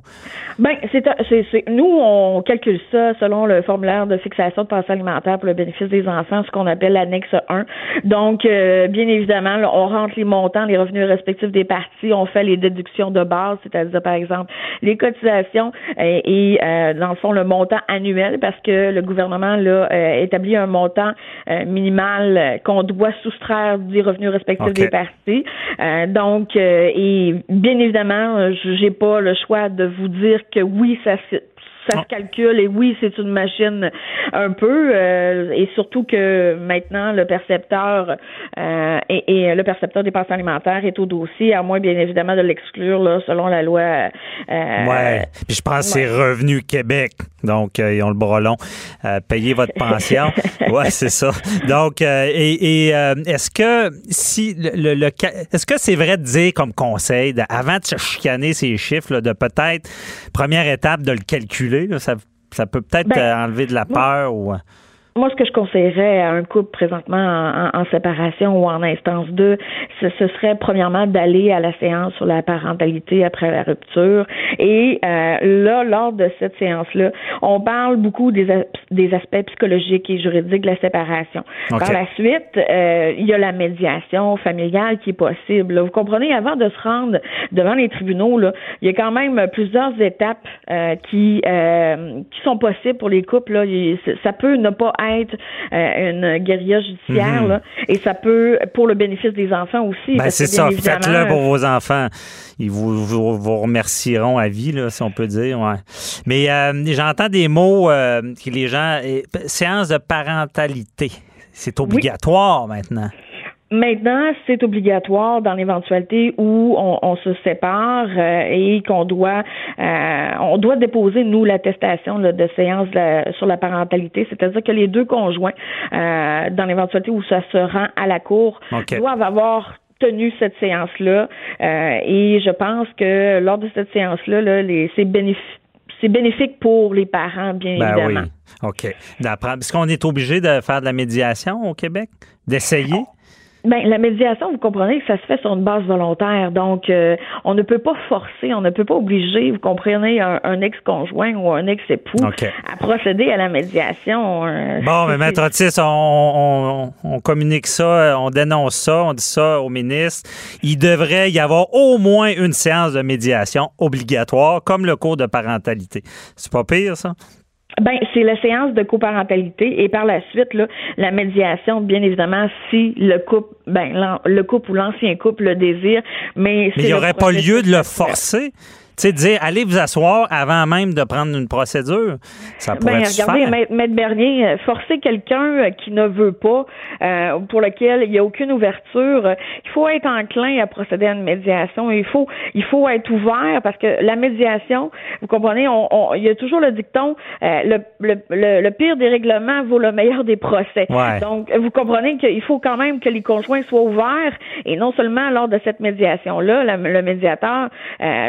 Ben, c'est, nous, on calcule ça selon le formulaire de fixation de pension alimentaire pour le bénéfice des enfants, ce qu'on appelle l'annexe 1. Donc, euh, bien évidemment, on rentre les montants, les revenus respectifs des parties, on fait les déductions de base, c'est-à-dire, par exemple, les cotisations euh, et, dans le fond, le montant annuel, parce que le gouvernement là, établit un montant minimal qu'on doit soustraire des revenus respectifs des parties. donc, et bien évidemment, j'ai pas le choix de vous dire que oui, ça ça se calcule et oui, c'est une machine un peu euh, et surtout que maintenant le percepteur euh, et, le percepteur des pensions alimentaires est au dossier, à moins bien évidemment de l'exclure là, selon la loi. Euh, ouais. Puis je pense que c'est Revenu Québec, donc ils ont le bras long. payez votre pension. ouais, c'est ça. Donc et, est-ce que si le, le, est-ce que c'est vrai de dire comme conseil avant de se chicaner ces chiffres de peut-être première étape de le calculer ça, peut peut-être ben, enlever de la peur ou. Euh, moi, ce que je conseillerais à un couple présentement en, séparation ou en instance 2, ce, serait premièrement d'aller à la séance sur la parentalité après la rupture. Et euh, là, lors de cette séance-là, on parle beaucoup des, des aspects psychologiques et juridiques de la séparation. Par la suite, euh, il y a la médiation familiale qui est possible. Vous comprenez, avant de se rendre devant les tribunaux, là, il y a quand même plusieurs étapes euh, qui, qui sont possibles pour les couples. Là. Ça peut ne pas être euh, une guérilla judiciaire, mhm. et ça peut, pour le bénéfice des enfants aussi. Ben, c'est ça, faites-le pour vos enfants. Ils vous, vous, remercieront à vie, là, si on peut dire. Ouais. Mais euh, j'entends des mots euh, que les gens. séance de parentalité. C'est obligatoire maintenant. Maintenant, c'est obligatoire dans l'éventualité où on, se sépare euh, et qu'on doit euh, on doit déposer nous l'attestation de séance sur la parentalité, c'est-à-dire que les deux conjoints euh, dans l'éventualité où ça se rend à la cour doivent avoir tenu cette séance-là et je pense que lors de cette séance-là, là, c'est bénéfique c'est bénéfique pour les parents, bien ben évidemment. Oui. OK. Est-ce qu'on est obligé de faire de la médiation au Québec? D'essayer? Ben, la médiation, vous comprenez que ça se fait sur une base volontaire. Donc, euh, on ne peut pas forcer, on ne peut pas obliger, vous comprenez, un, ex-conjoint ou un ex-époux à procéder à la médiation. Euh, bon, mais Maître Otis, on, on, communique ça, on dénonce ça, on dit ça au ministre. Il devrait y avoir au moins une séance de médiation obligatoire, comme le cours de parentalité. C'est pas pire, ça? Ben, c'est la séance de coparentalité et par la suite, là, la médiation, bien évidemment, si le couple, ben, le couple ou l'ancien couple le désire, mais. Mais il n'y aurait pas lieu de le forcer? Sais, dire allez vous asseoir avant même de prendre une procédure, ça pourrait ben, regardez, Maître Bernier, euh, forcer quelqu'un euh, qui ne veut pas, euh, pour lequel il n'y a aucune ouverture, il faut être enclin à procéder à une médiation. Il faut, il faut être ouvert parce que la médiation, vous comprenez, on, il y a toujours le dicton, le, le, le, pire des règlements vaut le meilleur des procès. Donc, vous comprenez qu'il faut quand même que les conjoints soient ouverts et non seulement lors de cette médiation-là, le médiateur,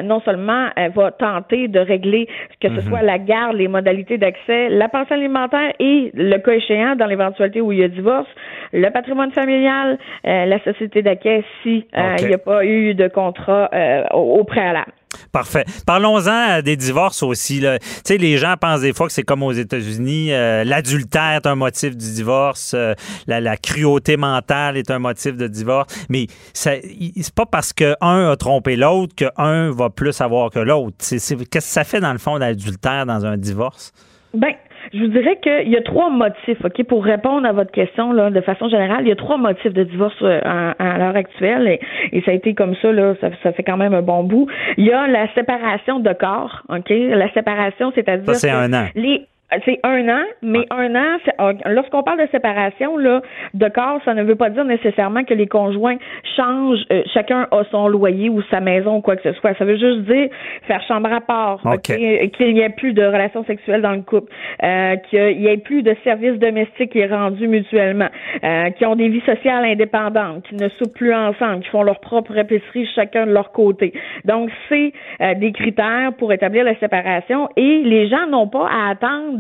non seulement elle va tenter de régler que ce mhm. soit la garde, les modalités d'accès, la pension alimentaire et, le cas échéant, dans l'éventualité où il y a divorce, le patrimoine familial, euh, la société d'accueil si euh, il n'y a pas eu de contrat euh, au préalable. Parfait. Parlons-en euh, des divorces aussi. Tu sais, les gens pensent des fois que c'est comme aux États-Unis. Euh, l'adultère est un motif du divorce. Euh, la, cruauté mentale est un motif de divorce. Mais c'est pas parce qu'un a trompé l'autre qu'un va plus avoir que l'autre. Qu'est-ce que ça fait dans le fond l'adultère dans un divorce? Ben, je vous dirais qu'il y a trois motifs, OK, pour répondre à votre question là, de façon générale, il y a trois motifs de divorce euh, à, l'heure actuelle et, ça a été comme ça, là, ça, ça, fait quand même un bon bout. Il y a la séparation de corps, OK? La séparation, c'est-à-dire c'est un an. les c'est un an, mais un an, lorsqu'on parle de séparation là, de corps, ça ne veut pas dire nécessairement que les conjoints changent, euh, chacun a son loyer ou sa maison ou quoi que ce soit. Ça veut juste dire faire chambre à part, qu'il n'y ait plus de relations sexuelles dans le couple, euh, qu'il n'y ait plus de services domestiques qui est rendu mutuellement, euh, qui ont des vies sociales indépendantes, qui ne soupent plus ensemble, qui font leur propre épicerie chacun de leur côté, Donc, c'est euh, des critères pour établir la séparation et les gens n'ont pas à attendre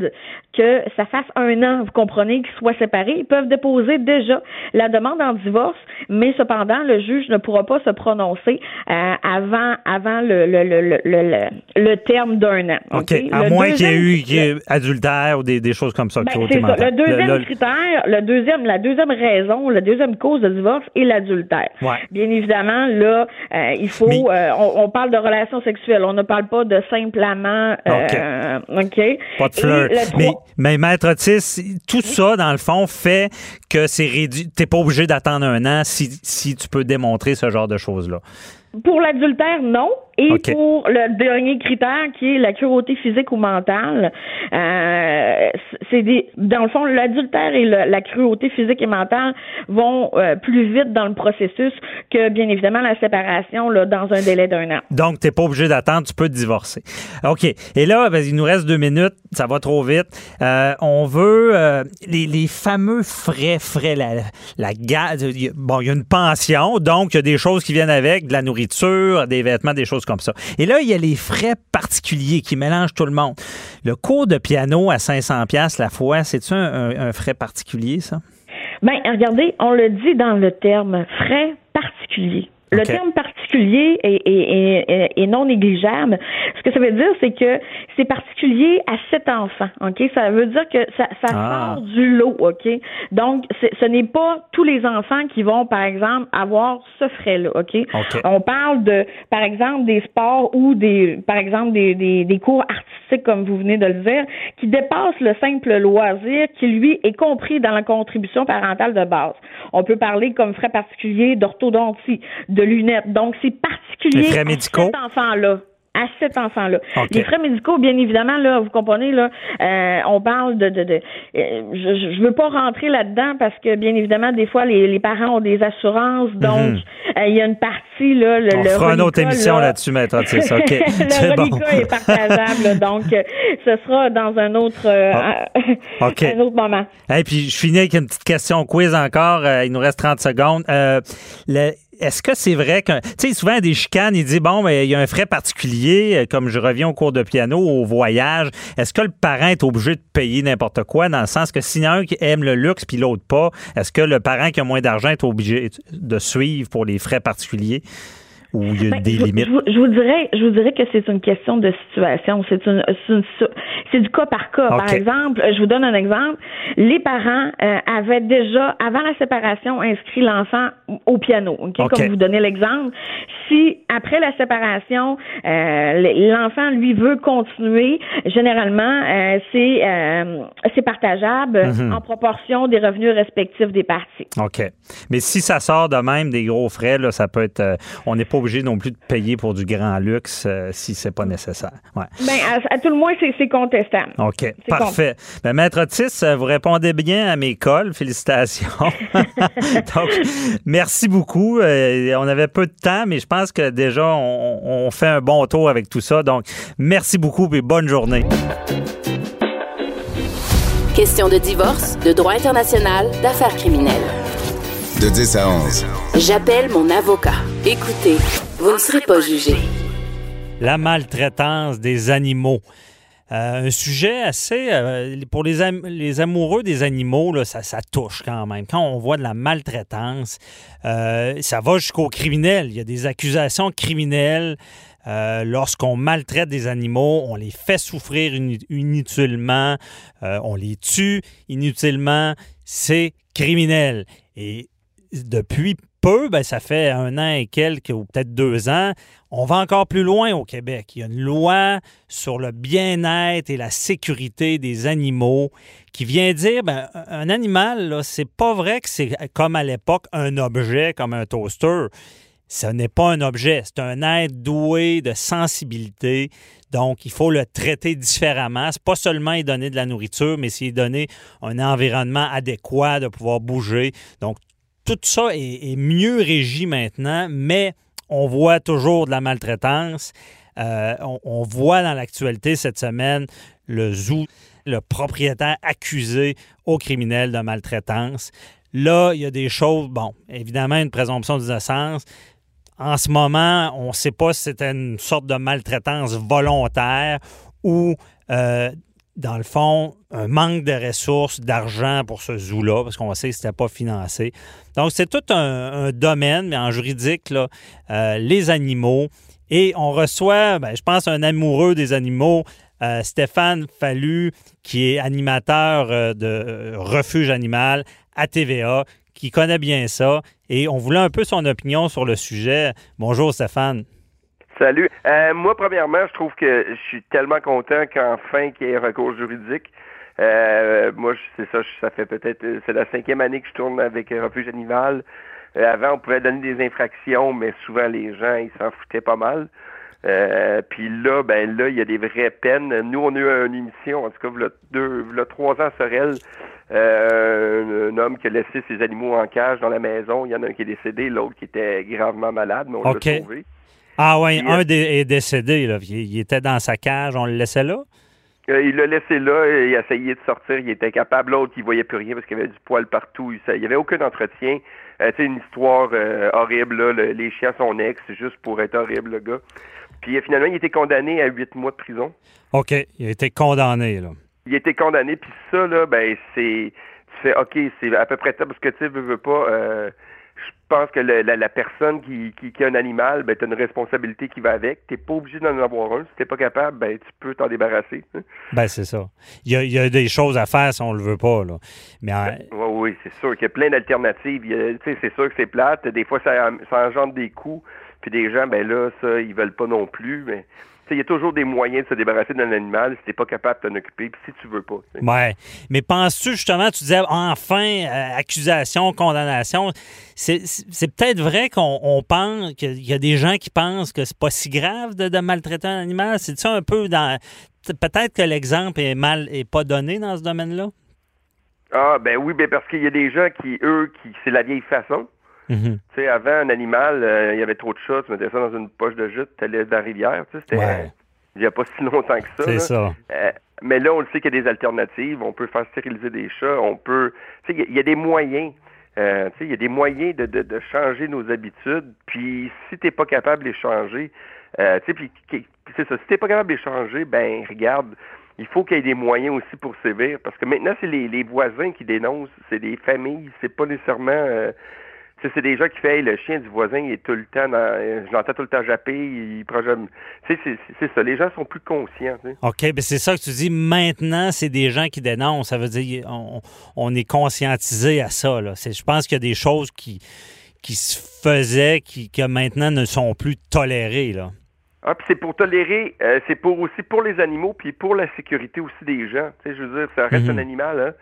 que ça fasse un an, vous comprenez, qu'ils soient séparés. Ils peuvent déposer déjà la demande en divorce, mais cependant, le juge ne pourra pas se prononcer euh, avant avant le, le, le, le, le terme d'un an. OK? À moins qu'il y ait eu adultère ou des, des, choses comme ça. Ben, ça. Le deuxième critère, le deuxième, la deuxième raison, la deuxième cause de divorce est l'adultère. Ouais. Bien évidemment, là, euh, il faut, euh, on, on, parle de relations sexuelles. On ne parle pas de simplement, OK. Pas de flirt. Mais, mais maître Otis, tout ça, dans le fond, fait que c'est réduit. T'es pas obligé d'attendre un an si, si tu peux démontrer ce genre de choses-là. Pour l'adultère, non. Et okay. pour le dernier critère qui est la cruauté physique ou mentale, euh, c'est des, dans le fond, l'adultère et le, la cruauté physique et mentale vont euh, plus vite dans le processus que, bien évidemment, la séparation là, dans un délai d'un an. Donc, tu n'es pas obligé d'attendre, tu peux te divorcer. OK. Et là, ben, il nous reste deux minutes, ça va trop vite. Euh, on veut euh, les, les, fameux frais, frais, la, la Bon, il y a une pension, donc il y a des choses qui viennent avec, de la nourriture, des vêtements, des choses Et là, il y a les frais particuliers qui mélangent tout le monde. Le cours de piano à 500 pièces la fois, c'est-tu un, frais particulier, ça? Bien, regardez, on le dit dans le terme frais particuliers. Le okay. terme particulier est, est, est, est, non négligeable. Ce que ça veut dire, c'est que c'est particulier à sept enfants. Ok, ça veut dire que ça, ça ah. sort du lot. Ok, donc ce n'est pas tous les enfants qui vont, par exemple, avoir ce frais-là. Okay? ok, on parle de, par exemple, des sports ou des, par exemple, des, des, des cours artistiques, comme vous venez de le dire, qui dépassent le simple loisir, qui lui est compris dans la contribution parentale de base. On peut parler comme frais particuliers d'orthodontie de lunettes. Donc, c'est particulier à cet enfant-là à cet enfant-là. Okay. Les frais médicaux, bien évidemment, là, vous comprenez, là, euh, on parle de, de, de euh, je, je veux pas rentrer là-dedans parce que, bien évidemment, des fois, les, les parents ont des assurances, donc il mm -hmm. euh, y a une partie, là, le, on le fera une autre émission là, là-dessus, maître Otis, OK. le reliquat bon. est partageable, donc ce sera dans un autre, oh. okay. un autre moment. Et puis, je finis avec une petite question quiz encore, il nous reste 30 secondes. Le, est-ce que c'est vrai que, tu sais, souvent, des chicanes, il dit, bon, mais il y a un frais particulier, comme je reviens au cours de piano, au voyage. Est-ce que le parent est obligé de payer n'importe quoi, dans le sens que s'il y en a un qui aime le luxe puis l'autre pas, est-ce que le parent qui a moins d'argent est obligé de suivre pour les frais particuliers? Où il y a ben, des je, limites? Je, je, vous dirais, je vous dirais que c'est une question de situation. C'est une, une c'est du cas par cas. Okay. Par exemple, je vous donne un exemple. Les parents euh, avaient déjà, avant la séparation, inscrit l'enfant au piano. Okay? Okay. Comme vous donnez l'exemple. Si après la séparation, euh, l'enfant lui veut continuer, généralement, euh, c'est c'est partageable Mhm. mm -hmm. en proportion des revenus respectifs des parties. OK. Mais si ça sort de même des gros frais, là, ça peut être. on n'est pas obligé non plus de payer pour du grand luxe euh, si c'est pas nécessaire. Ouais. Ben, à, à, tout le moins, c'est contestable. OK. Parfait. Ben, Maître Otis, vous répondez bien à mes cols. Félicitations. Donc, merci beaucoup. Euh, on avait peu de temps, mais je pense que déjà, on, on fait un bon tour avec tout ça. Donc, merci beaucoup et bonne journée. Question de divorce, de droit international, d'affaires criminelles. De 10 à 11. J'appelle mon avocat. Écoutez, vous ne serez pas jugé. La maltraitance des animaux. Euh, un sujet assez... Euh, pour les, am les, amoureux des animaux, là, ça, ça, touche quand même. Quand on voit de la maltraitance, euh, ça va jusqu'au criminel. Il y a des accusations criminelles. Euh, lorsqu'on maltraite des animaux, on les fait souffrir inutilement, euh, on les tue inutilement, c'est criminel. Et depuis peu, ben, ça fait un an et quelques ou peut-être deux ans, on va encore plus loin au Québec. Il y a une loi sur le bien-être et la sécurité des animaux qui vient dire ben, un animal, c'est pas vrai que c'est comme à l'époque un objet comme un toaster. Ce n'est pas un objet, c'est un être doué de sensibilité. Donc, il faut le traiter différemment. C'est pas seulement y donner de la nourriture, mais c'est donner un environnement adéquat de pouvoir bouger. Donc, tout ça est, mieux régi maintenant, mais on voit toujours de la maltraitance. Euh, on, on, voit dans l'actualité cette semaine le zoo, le propriétaire accusé au criminel de maltraitance. Là, il y a des choses, bon, évidemment, une présomption d'innocence. en ce moment, on ne sait pas si c'était une sorte de maltraitance volontaire ou, euh, dans le fond, un manque de ressources, d'argent pour ce zoo-là, parce qu'on sait que ce n'était pas financé. Donc, c'est tout un, domaine, mais en juridique, euh, les animaux. Et on reçoit, ben, je pense, un amoureux des animaux, euh, Stéphane Fallu, qui est animateur de Refuge Animal à TVA, qui connaît bien ça. Et on voulait un peu son opinion sur le sujet. Bonjour Stéphane. Salut. Euh, moi, premièrement, je trouve que je suis tellement content qu'enfin qu'il y ait un recours juridique. Euh, moi, c'est ça, ça fait peut-être, c'est la cinquième année que je tourne avec Refuge Animal. Euh, avant, on pouvait donner des infractions, mais souvent les gens, ils s'en foutaient pas mal. Euh, puis là, ben là, il y a des vraies peines. Nous, on a eu une émission, en tout cas, il y a, deux, il y a trois ans Sorel, euh, un, homme qui a laissé ses animaux en cage dans la maison. Il y en a un qui est décédé, l'autre qui était gravement malade, mais on l'a trouvé. Ah oui, un est décédé. Là. Il, était dans sa cage, on le laissait là? Euh, il l'a laissé là, il a essayé de sortir, il était capable. L'autre, il voyait plus rien parce qu'il y avait du poil partout. Il n'y avait aucun entretien. Euh, c'est une histoire horrible. Là. les chiens sont ex, juste pour être horrible, le gars. Puis finalement, il a été condamné à huit mois de prison. OK, il a été condamné, là. Il a été condamné, puis ça, là, ben, c'est... Tu fais, OK, c'est à peu près ça, parce que, tu veux, veux pas... Euh, je pense que la, personne qui, qui, a un animal, ben, tu as une responsabilité qui va avec. Tu pas obligé d'en avoir un. Si tu pas capable, ben, tu peux t'en débarrasser. Hein. Ben, c'est ça. Il y, a, il y, a, des choses à faire si on le veut pas. Là. Mais, oui, oui, c'est sûr qu'il y a plein d'alternatives. C'est sûr que c'est plate. Des fois, ça, ça engendre des coûts. Puis des gens, ben là, ça, ils veulent pas non plus. Mais il y a toujours des moyens de se débarrasser d'un animal si tu n'es pas capable de t'en occuper, puis si tu veux pas. Oui. Mais penses-tu justement, tu disais enfin, euh, accusation, condamnation. C'est peut-être vrai qu'on pense qu'il y a des gens qui pensent que c'est pas si grave de, maltraiter un animal? C'est ça un peu dans. Peut-être que l'exemple est mal est pas donné dans ce domaine-là? Ah ben oui, ben parce qu'il y a des gens qui, eux, qui c'est la vieille façon. Mhm. Tu sais, avant, un animal, euh, il y avait trop de chats, tu mettais ça dans une poche de jute, tu allais dans la rivière. Tu sais, c'était. Il n'y a pas si longtemps que ça. C'est ça. Euh, mais là, on le sait qu'il y a des alternatives. On peut faire stériliser des chats. On peut. Tu sais, il y, a des moyens. Euh, tu sais, il y a des moyens de, de, de, changer nos habitudes. Puis si tu n'es pas capable de les changer, tu sais, puis c'est ça. Si tu n'es pas capable de les changer, ben regarde, il faut qu'il y ait des moyens aussi pour sévir. Parce que maintenant, c'est les, les voisins qui dénoncent. C'est des familles. C'est pas nécessairement c'est des gens qui font le chien du voisin, il est tout le temps dans, je l'entends tout le temps japper, il c'est ça, les gens sont plus conscients. OK, ben c'est ça que tu dis. Maintenant, c'est des gens qui dénoncent. Ça veut dire on, est conscientisé à ça. Là. Je pense qu'il y a des choses qui, qui se faisaient qui, maintenant ne sont plus tolérées. Là. Ah, puis c'est pour tolérer, euh, c'est pour aussi pour les animaux, puis pour la sécurité aussi des gens. Tu sais, je veux dire, ça reste mhm. un animal, hein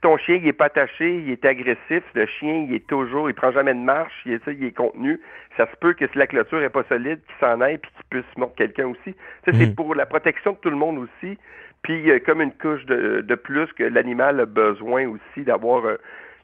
ton chien il est pas attaché, il est agressif, le chien il est toujours, il prend jamais de marche, il est, il est contenu, ça se peut que si la clôture est pas solide, qu'il s'en aille puis qu'il puisse mordre quelqu'un aussi. C'est hmm. pour la protection de tout le monde aussi. Puis comme une couche de, de plus que l'animal a besoin aussi d'avoir. Euh,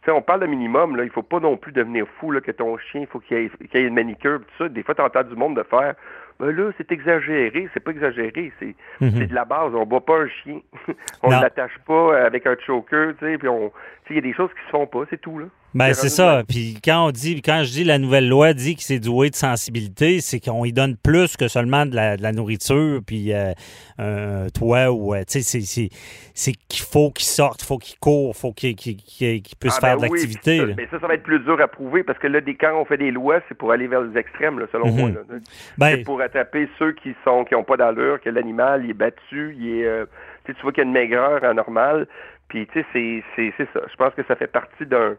sais, on parle de minimum, là, il faut pas non plus devenir fou là, que ton chien, il faut qu'il ait, ait, une manicure, tout ça. Des fois, tu entends du monde de faire ben là, c'est exagéré. C'est pas exagéré. C'est mhm. de la base. On boit pas un chien. on ne l'attache pas avec un choker, tu sais. Puis on, il y a des choses qui se font pas. C'est tout, là. Ben, c'est ça. Puis quand on dit, quand je dis la nouvelle loi dit que c'est doué de sensibilité, c'est qu'on y donne plus que seulement de la, nourriture, puis euh, un toit ou, euh, tu sais, c'est qu'il faut qu'il sorte, faut qu'il court, faut qu'il puisse ah, faire ben de l'activité. mais ça, ça va être plus dur à prouver parce que là, quand on fait des lois, c'est pour aller vers les extrêmes, selon moi. Mhm. Ben, c'est pour attraper ceux qui sont qui n'ont pas d'allure, que l'animal est battu, il est, euh, tu vois qu'il y a une maigreur anormale. Puis, tu sais, c'est ça. Je pense que ça fait partie d'un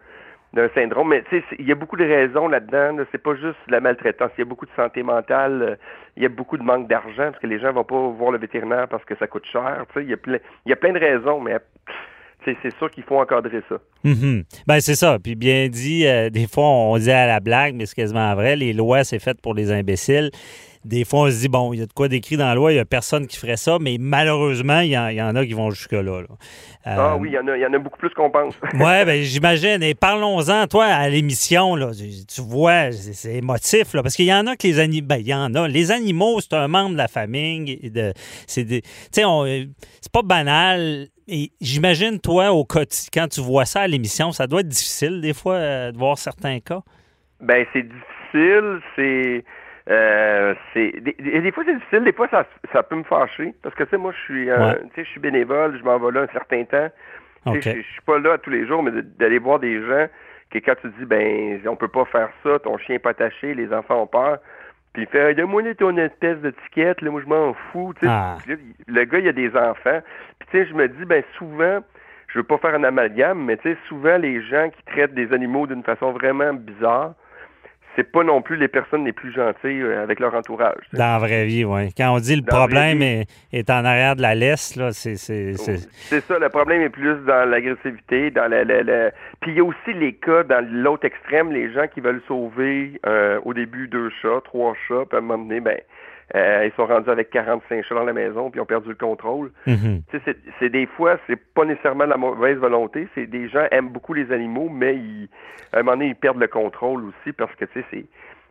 d'un syndrome. Mais tu sais, il y a beaucoup de raisons là-dedans. C'est pas juste la maltraitance. Il y a beaucoup de santé mentale. Euh, il y a beaucoup de manque d'argent parce que les gens vont pas voir le vétérinaire parce que ça coûte cher. Tu sais, il y a plein, il y a plein de raisons, mais c'est sûr qu'il faut encadrer ça. Mm Ben c'est ça. Puis bien dit, euh, des fois on dit à la blague, mais c'est quasiment vrai. Les lois c'est fait pour les imbéciles des fois, on se dit, bon, il y a de quoi décrit dans la loi, il n'y a personne qui ferait ça, mais malheureusement, il y, en, a qui vont jusque-là. ah euh, oui, il y, en a, y en a beaucoup plus qu'on pense. oui, ben, j'imagine. Et parlons-en, toi, à l'émission, tu vois, c'est émotif, là, parce qu'il y en a que les animaux, ben, il y en a. Les animaux, c'est un membre de la famille. De, c'est c'est pas banal. Et j'imagine, toi, au quotidien, quand tu vois ça à l'émission, ça doit être difficile, des fois, euh, de voir certains cas. Ben, c'est difficile, c'est Euh, c'est des, des, fois c'est difficile, des fois ça, ça peut me fâcher parce que tu sais moi je suis euh, tu sais je suis bénévole, je m'en vais là un certain temps. Tu sais, Je, je suis pas là tous les jours, mais d'aller voir des gens que quand tu dis ben on peut pas faire ça, ton chien est pas attaché, les enfants ont peur. Puis il fait donne-moi ton espèce de ticket, là, moi je m'en fous. Tu sais. Ah. Le gars il a des enfants. Puis tu sais je me dis ben souvent je veux pas faire un amalgame, mais tu sais souvent les gens qui traitent des animaux d'une façon vraiment bizarre c'est pas non plus les personnes les plus gentilles euh, avec leur entourage. Dans la vraie vie, oui. Quand on dit le Dans la problème est, est en arrière de la laisse, là, c'est. c'est- c'est- C'est ça, le problème est plus dans l'agressivité, dans le- le- Puis il y a aussi les cas dans l'autre extrême, les gens qui veulent sauver euh, au début deux chats, trois chats, puis à un moment donné, ben, euh, ils sont rendus avec 45 chats dans la maison, puis ils ont perdu le contrôle. Mhm. C'est- des fois, c'est pas nécessairement de la mauvaise volonté, c'est des gens aiment beaucoup les animaux, mais ils, à un moment donné, ils perdent le contrôle aussi parce que, tu sais, c'est-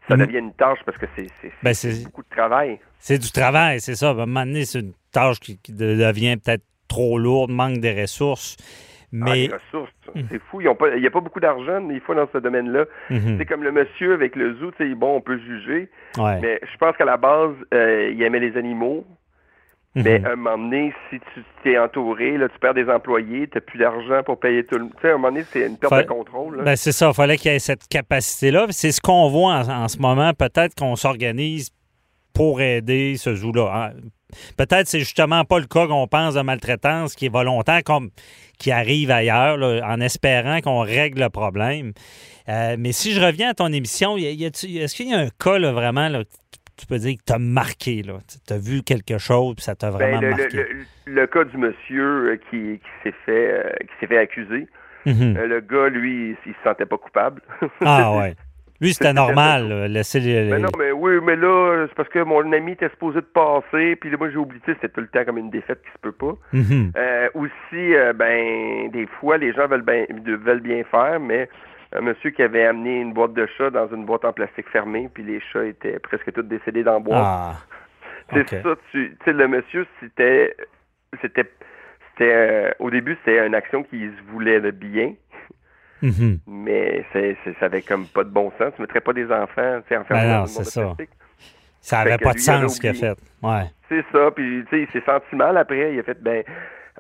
ça Mhm. devient une tâche parce que c'est Ben, c'est beaucoup de travail. C'est du travail, c'est ça. À un moment donné, c'est une tâche qui, qui de- devient peut-être trop lourde, manque de ressources. Ah, Mais. les ressources, c'est fou. Il n'y a pas beaucoup d'argent, des fois, dans ce domaine-là. Mhm. C'est comme le monsieur avec le zoo, tu sais, bon, on peut juger, Ouais. mais je pense qu'à la base, euh, il aimait les animaux. Mhm. Mais à un moment donné, si tu t'es entouré, là, tu perds des employés, tu n'as plus d'argent pour payer tout le monde. Tu sais, à un moment donné, c'est une perte de contrôle. Ben, c'est ça, il fallait qu'il y ait cette capacité-là. C'est ce qu'on voit en, en ce moment. Peut-être qu'on s'organise pour aider ce zoo-là. hein. Peut-être c'est justement pas le cas qu'on pense de maltraitance qui est volontaire, comme qui arrive ailleurs, là, en espérant qu'on règle le problème. Euh, mais si je reviens à ton émission, est-ce qu'il y a un cas là, vraiment là, tu- tu peux dire que t'as marqué, là? Tu as vu quelque chose puis ça t'a vraiment Ben, le, marqué? le- le- le cas du monsieur euh, qui, qui s'est fait euh, qui s'est fait accuser. Mhm. Euh, le gars, lui, il se sentait pas coupable. Ah ouais. Lui, c'était normal, là, laisser les... Mais non, mais oui, mais là, c'est parce que mon ami était supposé de passer, puis là, moi, j'ai oublié, c'était tout le temps comme une défaite qui se peut pas. Mhm. Euh, aussi, euh, ben, des fois, les gens veulent bien, veulent bien faire, mais un monsieur qui avait amené une boîte de chats dans une boîte en plastique fermée, puis les chats étaient presque tous décédés dans la boîte. Ah, c'est ça, tu sais, le monsieur, c'était, c'était, c'était, euh, au début, c'était une action qui se voulait de bien, Mhm. mais c'est, ça avait comme pas de bon sens. Tu mettrais pas des enfants, tu sais, enfermés Ben non, c'est ça. Ça Fait avait que pas de sens ce qu'il a fait. Ouais. C'est ça, puis tu sais, il s'est senti mal après. Il a fait, ben,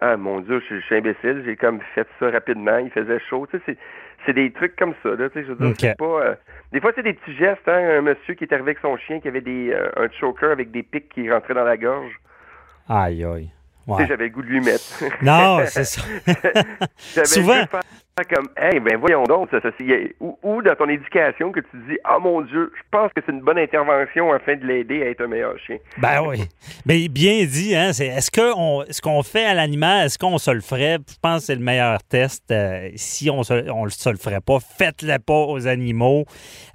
ah mon Dieu, je, je suis imbécile, j'ai comme fait ça rapidement. Il faisait chaud, tu sais, c'est, des trucs comme ça, là, tu sais, je veux dire, pas. euh, des fois, c'est des petits gestes, hein. Un monsieur qui est arrivé avec son chien qui avait des, euh, un choker avec des pics qui rentraient dans la gorge. Aïe, aïe. Tu sais, Ouais. j'avais le goût de lui mettre. Non, c'est ça. J'avais Souvent. comme, hey, ben voyons donc, ça, ça, c'est- ou, ou dans ton éducation que tu dis, ah mon Dieu, je pense que c'est une bonne intervention afin de l'aider à être un meilleur chien. Ben oui. Mais bien dit, hein. C'est, est-ce, que on, ce qu'on fait à l'animal, est-ce qu'on se le ferait? Je pense que c'est le meilleur test. Euh, si on se, on se le ferait pas, faites-le pas aux animaux.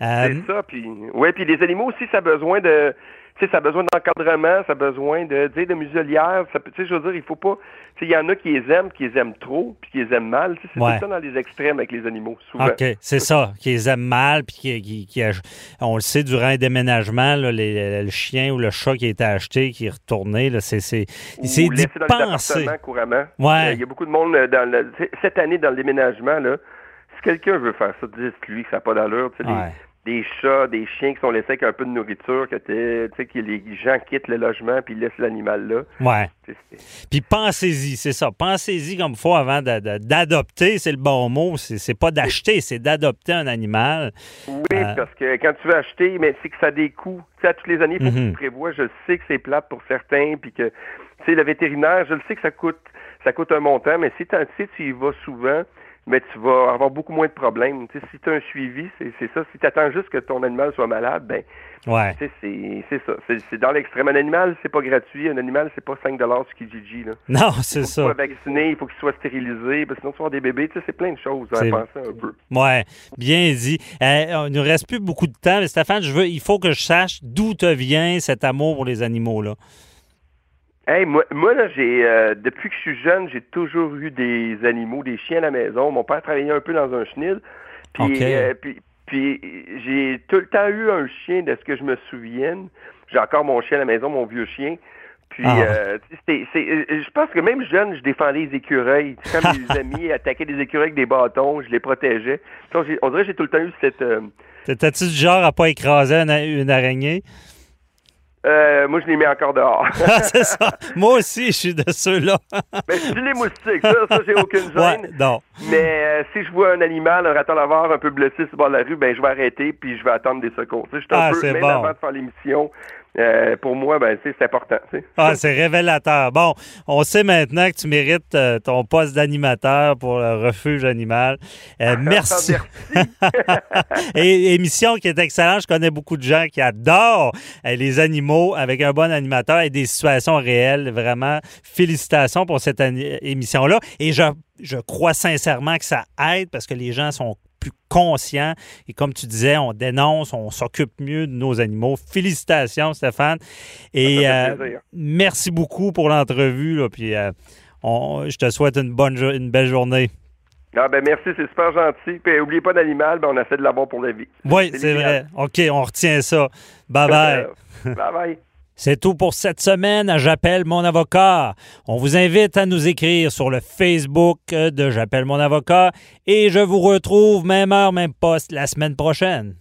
Euh, C'est ça, puis ouais, puis les animaux aussi, ça a besoin de, tu sais, ça a besoin d'encadrement, ça a besoin de, tu sais, de muselière. Ça, tu sais, je veux dire, il faut pas, tu sais, il y en a qui les aiment, qui les aiment trop, puis qui les aiment mal. Tu sais, c'est Ouais. tout temps dans les extrêmes avec les animaux, souvent. OK, c'est ça, qu'ils aiment mal, puis qui, qui- qui on le sait, durant un déménagement, là, les- le chien ou le chat qui a été acheté, qui est retourné, là, c'est, c'est, c'est les penser. couramment. Ouais. Il y a beaucoup de monde euh, dans le, cette année dans le déménagement là. Si quelqu'un veut faire ça, dites-lui que ça n'a pas d'allure. les- Ouais. Des chats, des chiens qui sont laissés avec un peu de nourriture, que tu sais, que les gens quittent le logement puis laissent l'animal là. Ouais. Puis pensez-y, c'est ça. Pensez-y comme faut avant d'adopter, c'est le bon mot. C'est, pas d'acheter, c'est d'adopter un animal. Oui, Euh, parce que quand tu veux acheter, mais c'est que ça a des coûts. Tu sais, à toutes les années, il faut que Mhm. tu prévois. Je sais que c'est plate pour certains, puis que, tu sais, le vétérinaire, je le sais que ça coûte, ça coûte un montant, mais si tu y vas souvent, mais tu vas avoir beaucoup moins de problèmes. Si tu as un suivi, c'est ça. Si tu attends juste que ton animal soit malade, ben, Ouais. c'est ça. C'est dans l'extrême. Un animal, c'est pas gratuit. Un animal, c'est pas 5 sur Kijiji. Là. Non, c'est Il faut ça. qu'il soit vacciné, il faut qu'il soit stérilisé, parce que sinon tu vas avoir des bébés. C'est plein de choses à C'est- penser un peu. Ouais, bien dit. Euh, il nous reste plus beaucoup de temps, mais Stéphane, je veux, il faut que je sache d'où te vient cet amour pour les animaux là. Hey, moi, moi là, j'ai euh, depuis que je suis jeune, j'ai toujours eu des animaux, des chiens à la maison. Mon père travaillait un peu dans un chenil. Puis, euh, puis, puis j'ai tout le temps eu un chien de ce que je me souvienne. J'ai encore mon chien à la maison, mon vieux chien. Puis, Ah. euh, c'est- euh, je pense que même jeune, je défendais les écureuils. Quand mes amis attaquaient des écureuils avec des bâtons, je les protégeais. Donc, on dirait que j'ai tout le temps eu cette... euh, T'étais-tu du genre à pas écraser une, une araignée? Euh, moi, je les mets encore dehors. Ah, c'est ça. Moi aussi, je suis de ceux-là. Mais je dis les moustiques, ça, ça j'ai aucune gêne. Ouais, non. Mais euh, si je vois un animal, un raton laveur un peu blessé sur le bord de la rue, ben je vais arrêter puis je vais attendre des secours. Tu sais, je suis un Ah, peu, même bon. avant de faire l'émission, euh, pour moi, ben c'est important. Ah, c'est révélateur. Bon, on sait maintenant que tu mérites euh, ton poste d'animateur pour le refuge animal. Euh, merci. Et émission qui est excellente. Je connais beaucoup de gens qui adorent les animaux avec un bon animateur et des situations réelles. Vraiment, félicitations pour cette émission-là. Et je, je crois sincèrement que ça aide parce que les gens sont plus conscients. Et comme tu disais, on dénonce, on s'occupe mieux de nos animaux. Félicitations, Stéphane. Et euh, merci beaucoup pour l'entrevue. Puis euh, on- je te souhaite une bonne, une belle journée. Ah ben merci, c'est super gentil. Puis oubliez pas d'animal, ben on essaie de l'avoir pour la vie. Oui, c'est vrai. OK, on retient ça. Bye bye. bye bye. C'est tout pour cette semaine à J'appelle mon avocat. On vous invite à nous écrire sur le Facebook de J'appelle mon avocat et je vous retrouve même heure, même poste la semaine prochaine.